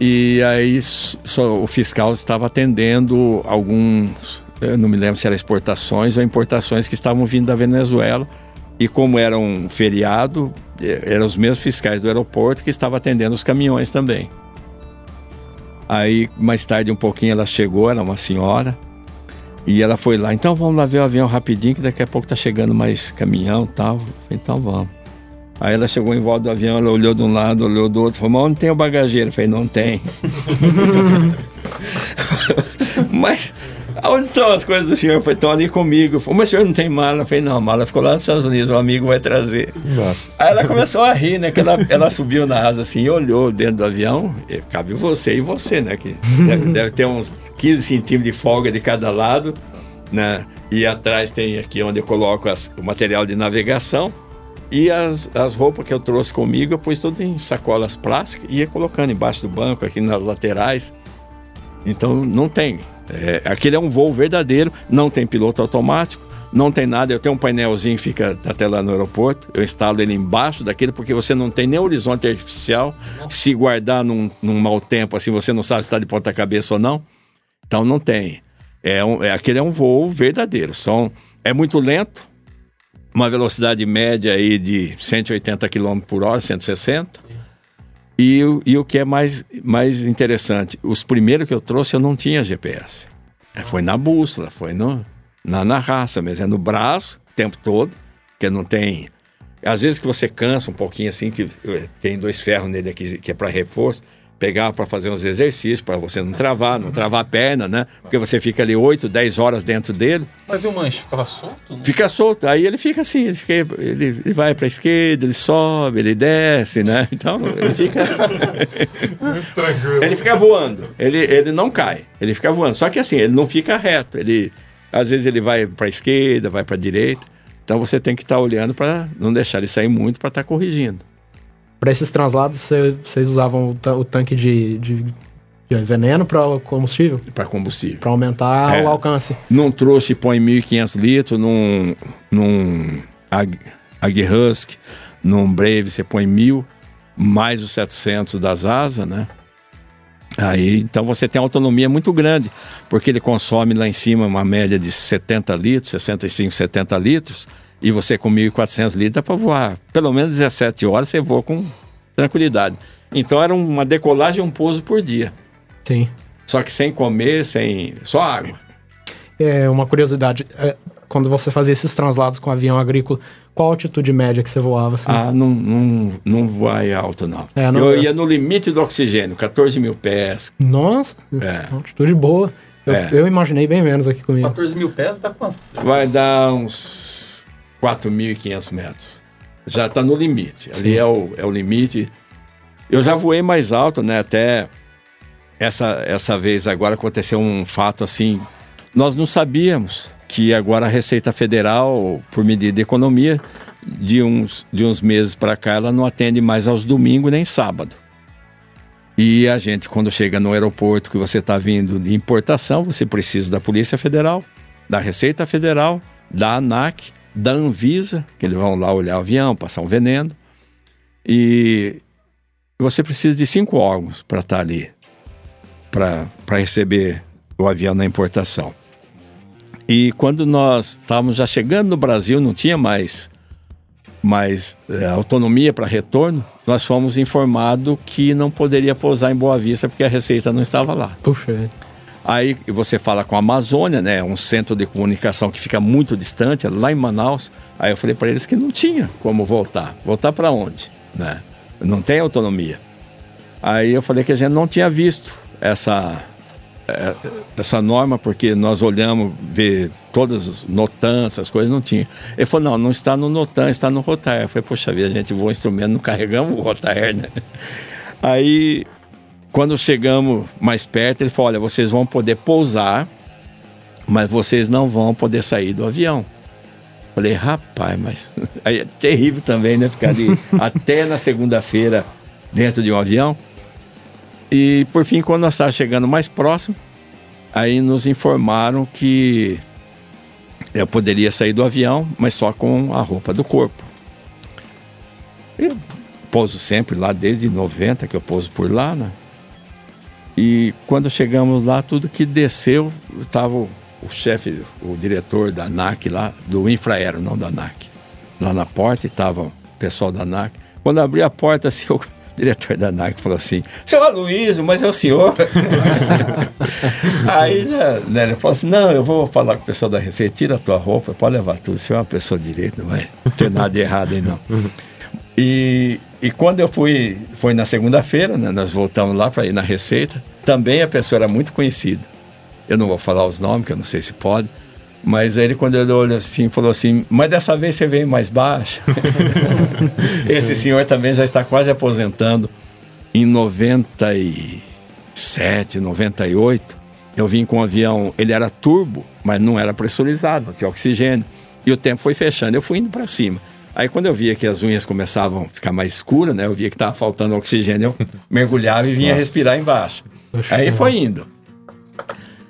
B: E aí só, o fiscal estava atendendo alguns, eu não me lembro se eram exportações ou importações que estavam vindo da Venezuela. E como era um feriado, eram os mesmos fiscais do aeroporto que estavam atendendo os caminhões também. Aí, mais tarde, um pouquinho, ela chegou, era uma senhora, e ela foi lá, então vamos lá ver o avião rapidinho, que daqui a pouco tá chegando mais caminhão tal. Então vamos. Aí ela chegou em volta do avião, ela olhou de um lado, olhou do outro, falou, mas onde tem o bagageiro? Eu falei, não tem. mas Onde estão as coisas do senhor? Foi, estão ali comigo. Falei, mas o senhor não tem mala? Eu falei, não, a mala ficou lá nos Estados Unidos, o amigo vai trazer. Nossa. Aí ela começou a rir, né? Que ela, ela subiu na asa assim e olhou dentro do avião. E cabe você e você, né? Que deve, deve, ter uns 15 centímetros de folga de cada lado, né? E atrás tem aqui onde eu coloco as, o material de navegação. E as, as roupas que eu trouxe comigo, eu pus tudo em sacolas plásticas e ia colocando embaixo do banco, aqui nas laterais. Então não tem. É, aquele é um voo verdadeiro, não tem piloto automático, não tem nada. Eu tenho um painelzinho que fica até lá no aeroporto, eu instalo ele embaixo daquele, porque você não tem nem horizonte artificial. Se guardar num, num mau tempo, assim, você não sabe se está de ponta-cabeça ou não. Então não tem. É, um, é aquele é um voo verdadeiro. São, é muito lento, uma velocidade média aí de 180 km por hora, 160. E, e o que é mais, mais interessante, os primeiros que eu trouxe eu não tinha GPS. É, foi na bússola, foi no, na, na raça mesmo, é no braço o tempo todo. porque não tem. Às vezes que você cansa um pouquinho assim, que eh, tem dois ferros nele aqui que é para reforço, pegar para fazer uns exercícios, para você não travar, não travar a perna, né? Porque você fica ali 8, 10 horas dentro dele.
D: Mas e o manche ficava solto? Né?
B: Fica solto. Aí ele fica assim, ele, fica, ele, ele vai para a esquerda, ele sobe, ele desce, né? Então ele fica. ele fica voando. Ele, ele não cai. Ele fica voando. Só que assim, ele não fica reto. Ele, às vezes ele vai para a esquerda, vai para a direita. Então você tem que estar tá olhando para não deixar ele sair muito para estar tá corrigindo.
E: Para esses translados, vocês usavam o, tanque de, de, de veneno para combustível?
B: Para combustível.
E: Para aumentar é, o alcance.
B: Não trouxe, põe 1.500 litros, num, num Ag, Ag Husk, num Brave você põe 1.000, mais os 700 das asas, né? Aí, então você tem autonomia muito grande, porque ele consome lá em cima uma média de 70 litros, 65, 70 litros, e você com 1.400 litros dá para voar. Pelo menos 17 horas você voa com tranquilidade. Então era uma decolagem e um pouso por dia.
E: Sim.
B: Só que sem comer, sem. só água.
E: É uma curiosidade. É, quando você fazia esses translados com avião agrícola, qual a altitude média que você voava? Assim?
B: Ah, não, não, não vai alto, não. É, não eu é. ia no limite do oxigênio, 14 mil pés.
E: Nossa, é. altitude boa. Eu, é. eu, imaginei bem menos aqui comigo.
D: 14 mil pés dá quanto?
B: Vai dar uns 4.500 metros. Já está no limite. Sim. Ali é o, é o limite. Eu já voei mais alto, né? Até essa, essa vez agora aconteceu um fato assim. Nós não sabíamos que agora a Receita Federal, por medida de economia, de uns, de uns meses para cá, ela não atende mais aos domingos nem sábado. E a gente, quando chega no aeroporto que você está vindo de importação, você precisa da Polícia Federal, da Receita Federal, da ANAC, da Anvisa, que eles vão lá olhar o avião, passar um veneno. E você precisa de cinco órgãos para estar tá ali, para receber o avião na importação. E quando nós estávamos já chegando no Brasil, não tinha mais, mais é, autonomia para retorno, nós fomos informados que não poderia pousar em Boa Vista porque a Receita não estava lá.
E: Puxa.
B: Aí você fala com a Amazônia, né, um centro de comunicação que fica muito distante, lá em Manaus. Aí eu falei para eles que não tinha como voltar. Voltar para onde, né? Não tem autonomia. Aí eu falei que a gente não tinha visto essa é, essa norma, porque nós olhamos, ver todas as NOTAN, essas coisas, não tinha. Ele falou, não, não está no NOTAN, está no Rotair. Eu falei, poxa vida, a gente voa instrumento, não carregamos o Rotair, né? Aí, quando chegamos mais perto, ele falou, olha, vocês vão poder pousar, mas vocês não vão poder sair do avião. Falei, rapaz, mas aí é terrível também, né? Ficar ali até na segunda-feira dentro de um avião. E por fim, quando nós estávamos chegando mais próximo, aí nos informaram que eu poderia sair do avião, mas só com a roupa do corpo. Eu pouso sempre lá desde 90 que eu pouso por lá, né? E quando chegamos lá, tudo que desceu, estava o, o chefe, o diretor da ANAC lá, do Infraero, não da ANAC. Lá na porta estava o pessoal da ANAC. Quando abri a porta, assim, eu diretor da NAC falou assim: seu Aloysio, mas é o senhor? Aí né, ele falou assim: não, eu vou falar com o pessoal da Receita, tira a tua roupa, pode levar tudo. Você é uma pessoa direita, não vai ter nada de errado aí não. E, e quando eu fui, foi na segunda-feira, né, nós voltamos lá para ir na Receita, também a pessoa era muito conhecida. Eu não vou falar os nomes, que eu não sei se pode. Mas ele, quando ele olhou assim, falou assim: Mas dessa vez você veio mais baixo. Esse senhor também já está quase aposentando. Em 97, 98, eu vim com um avião, ele era turbo, mas não era pressurizado, não tinha oxigênio. E o tempo foi fechando, eu fui indo para cima. Aí quando eu via que as unhas começavam a ficar mais escuras, né? Eu via que estava faltando oxigênio, eu mergulhava e vinha Nossa. respirar embaixo. Aí foi indo.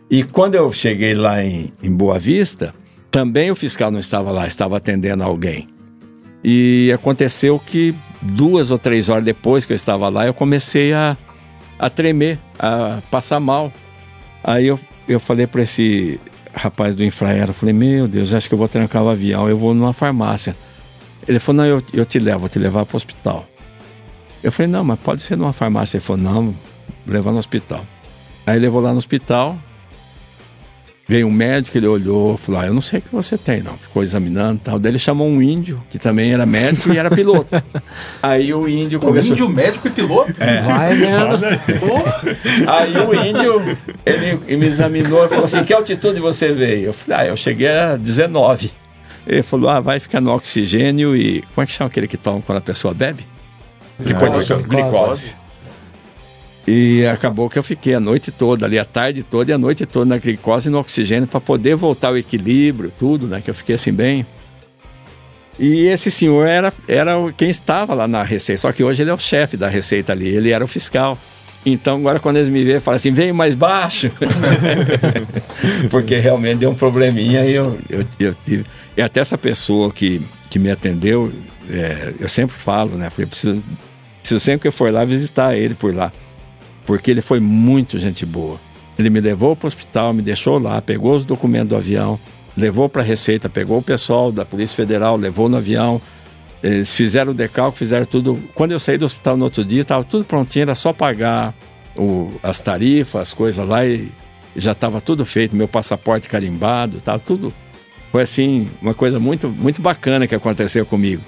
B: E quando eu cheguei lá em, em Boa Vista, também o fiscal não estava lá, estava atendendo alguém. E aconteceu que duas ou três horas depois que eu estava lá, eu comecei a, a tremer, a passar mal. Aí eu, eu falei para esse rapaz do infraero, falei, meu Deus, acho que eu vou trancar o avião, eu vou numa farmácia. Ele falou, não, eu, eu te levo, vou te levar para o hospital. Eu falei, não, mas pode ser numa farmácia. Ele falou, não, levar no hospital. Aí levou lá no hospital, Veio um médico, ele olhou, falou: ah, eu não sei o que você tem, não. Ficou examinando tal. Daí ele chamou um índio, que também era médico e era piloto. Aí o índio começou.
D: Índio, médico e piloto?
B: É.
E: Vai, né?
B: Aí o índio, ele me examinou e falou assim: que altitude você veio? Eu falei: ah, eu cheguei a 19. Ele falou: ah, vai ficar no oxigênio e. Como é que chama aquele que toma quando a pessoa bebe? Que põe no seu glicose. E acabou que eu fiquei a noite toda, ali a tarde toda e a noite toda na glicose e no oxigênio para poder voltar ao equilíbrio, tudo, né? Que eu fiquei assim bem. E esse senhor era, era quem estava lá na Receita, só que hoje ele é o chefe da Receita ali, ele era o fiscal. Então agora quando eles me veem, falam assim, vem mais baixo. Porque realmente deu um probleminha e eu, eu, eu tive. E até essa pessoa que, que me atendeu, é, eu sempre falo, né? Falei, preciso, preciso sempre que eu for lá visitar ele por lá porque ele foi muito gente boa. Ele me levou para o hospital, me deixou lá, pegou os documentos do avião, levou para a Receita, pegou o pessoal da Polícia Federal, levou no avião. Eles fizeram o decalque, fizeram tudo. Quando eu saí do hospital no outro dia, estava tudo prontinho, era só pagar o, as tarifas, as coisas lá e já estava tudo feito, meu passaporte carimbado, estava tudo. Foi assim, uma coisa muito, muito bacana que aconteceu comigo.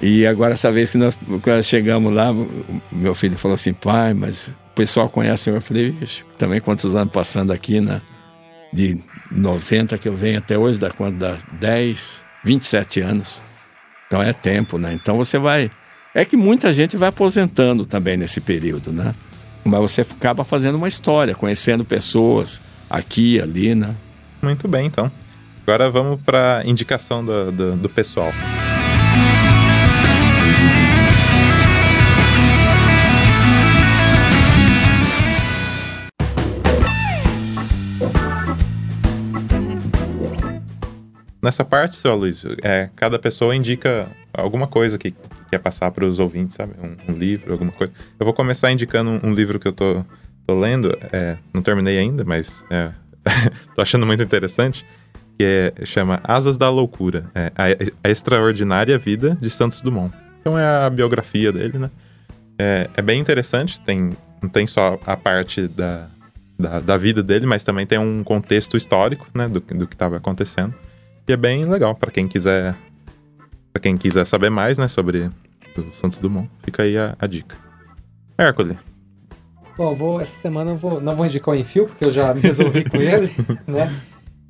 B: E agora, essa vez que nós, chegamos lá, meu filho falou assim: pai, mas o pessoal conhece senhor. Eu falei: também quantos anos passando aqui, né? De 90 que eu venho até hoje, dá quanto? Dá 10, 27 anos. Então é tempo, né? Então você vai. É que muita gente vai aposentando também nesse período, né? Mas você acaba fazendo uma história, conhecendo pessoas aqui, ali, né?
A: Muito bem, então. Agora vamos para indicação do, do, do pessoal. Nessa parte, seu Luiz, é, cada pessoa indica alguma coisa que quer passar para os ouvintes, sabe? Um, um, livro, alguma coisa. Eu vou começar indicando um, um livro que eu tô, tô lendo, é, não terminei ainda, mas é, tô achando muito interessante, que é, chama Asas da Loucura, é, a, a, Extraordinária Vida de Santos Dumont. Então é a biografia dele, né? É, é bem interessante, tem, não tem só a parte da, da, da, vida dele, mas também tem um contexto histórico, né, do, do que estava acontecendo. E é bem legal para quem quiser para quem quiser saber mais, né, sobre o Santos Dumont. Fica aí a, a dica. Hércules.
C: Bom, vou, essa semana eu vou, não vou indicar o Enfio, porque eu já me resolvi com ele, né?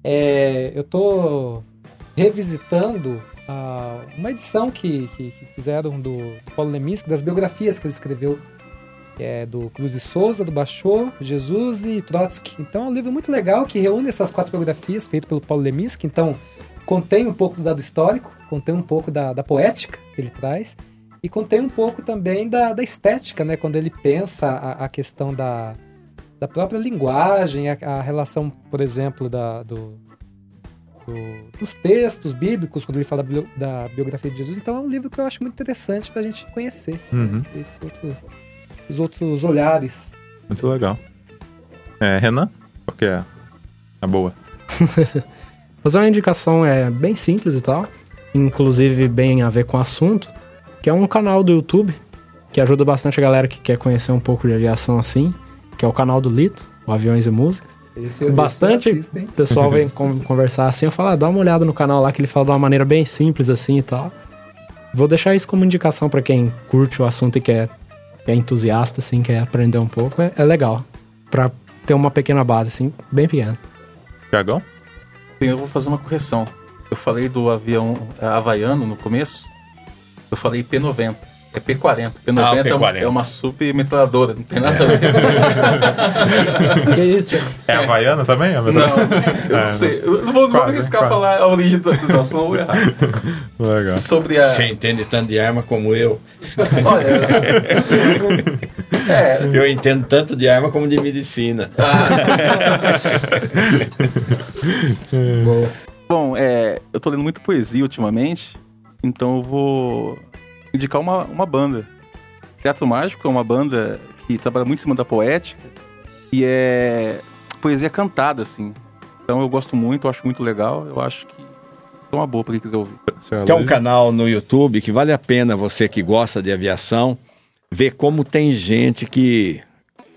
C: É, eu tô revisitando uh, uma edição que, que, que fizeram do, do Paulo Leminski, das biografias que ele escreveu é do Cruz e Souza, do Bachô, Jesus e Trotsky. Então é um livro muito legal que reúne essas quatro biografias feito pelo Paulo Leminski. Então contém um pouco do dado histórico, contém um pouco da, da poética que ele traz e contém um pouco também da, da estética, né? Quando ele pensa a, a questão da, da própria linguagem, a, a relação, por exemplo, da, do, do, dos textos bíblicos, quando ele fala da, biografia de Jesus. Então é um livro que eu acho muito interessante para a gente conhecer
A: uhum.
C: esse outro, os outros olhares.
A: Muito legal. É, Renan, qual que é a boa?
E: Fazer uma indicação é bem simples e tal, inclusive bem a ver com o assunto, que é um canal do YouTube que ajuda bastante a galera que quer conhecer um pouco de aviação assim, que é o canal do Lito, o Aviões e Músicas.
C: Esse
E: bastante o pessoal vem conversar assim, eu falo, ah, dá uma olhada no canal lá que ele fala de uma maneira bem simples assim e tal. Vou deixar isso como indicação para quem curte o assunto e quer é entusiasta, assim, quer aprender um pouco, é, é legal. Pra ter uma pequena base, assim, bem pequena.
A: Tiagão?
D: eu vou fazer uma correção. Eu falei do avião é, havaiano no começo. Eu falei P90. É P40. P90, ah, P40. É, uma, é submetralhadora, não tem nada a ver.
E: que isso,
A: É havaiana também?
D: Não, eu não é, sei. Eu não vou, quase, vou arriscar quase. falar a origem da decisão, senão eu vou errar.
A: Legal.
D: Sobre a...
B: Você entende tanto de arma como eu.
D: Olha...
B: é. Eu entendo tanto de arma como de medicina. Ah.
D: Bom, Bom é, eu tô lendo muito poesia ultimamente, então eu vou indicar uma, uma banda. Teatro Mágico é uma banda que trabalha muito em cima da poética e é poesia cantada, assim. Então eu gosto muito, eu acho muito legal. Eu acho que é uma boa para quem quiser ouvir.
B: Que é um canal no YouTube que vale a pena você que gosta de aviação ver como tem gente que,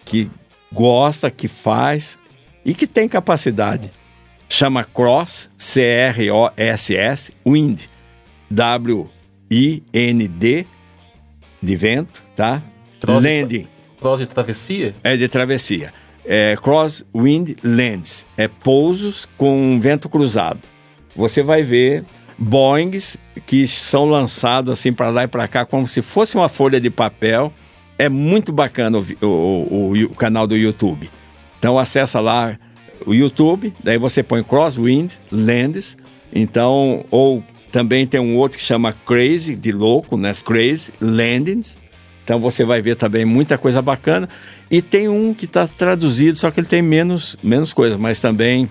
B: que gosta, que faz e que tem capacidade. Chama Cross, C-R-O-S-S, Wind, W-I-N-D, de vento, tá?
D: Cross-
B: Landing,
D: Cross de travessia?
B: é de travessia. É Crosswind Lands, é pousos com vento cruzado. Você vai ver Boeings que são lançados assim para lá e para cá como se fosse uma folha de papel. É muito bacana o- o- o- o canal do YouTube. Então acessa lá o YouTube, daí você põe Crosswind Lands, então ou também tem um outro que chama Crazy de louco, né? Crazy Landings. Então você vai ver também muita coisa bacana. E tem um que está traduzido, só que ele tem menos, menos coisa, mas também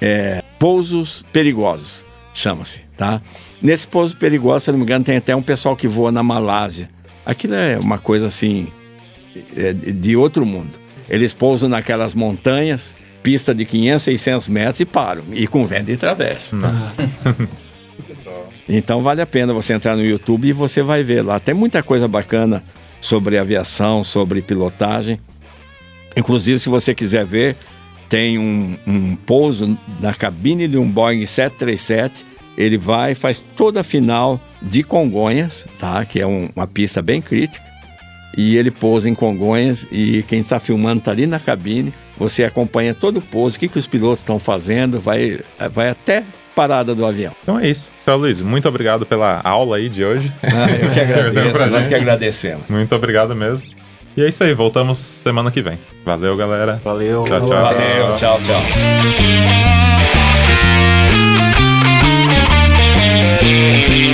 B: é, pousos perigosos, chama-se, tá? Nesse pouso perigoso, se não me engano, tem até um pessoal que voa na Malásia. Aquilo é uma coisa assim, é, de outro mundo. Eles pousam naquelas montanhas, pista de 500, 600 metros e param. E com vento e travessa. Então vale a pena você entrar no YouTube e você vai ver lá. Tem muita coisa bacana sobre aviação, sobre pilotagem. Inclusive, se você quiser ver, tem um, um pouso na cabine de um Boeing 737. Ele vai faz toda a final de Congonhas, tá? Que é um- uma pista bem crítica. E ele pousa em Congonhas e quem está filmando está ali na cabine. Você acompanha todo o pouso, o que, que os pilotos estão fazendo, vai, vai até parada do avião.
A: Então é isso. Seu Luiz, muito obrigado pela aula aí de hoje.
B: Ah, eu que agradeço,
A: pra
B: nós
A: gente.
B: que agradecemos.
A: Muito obrigado mesmo. E é isso aí, voltamos semana que vem. Valeu, galera.
D: Valeu.
A: Tchau, tchau.
B: Valeu, tchau, tchau.
F: Thank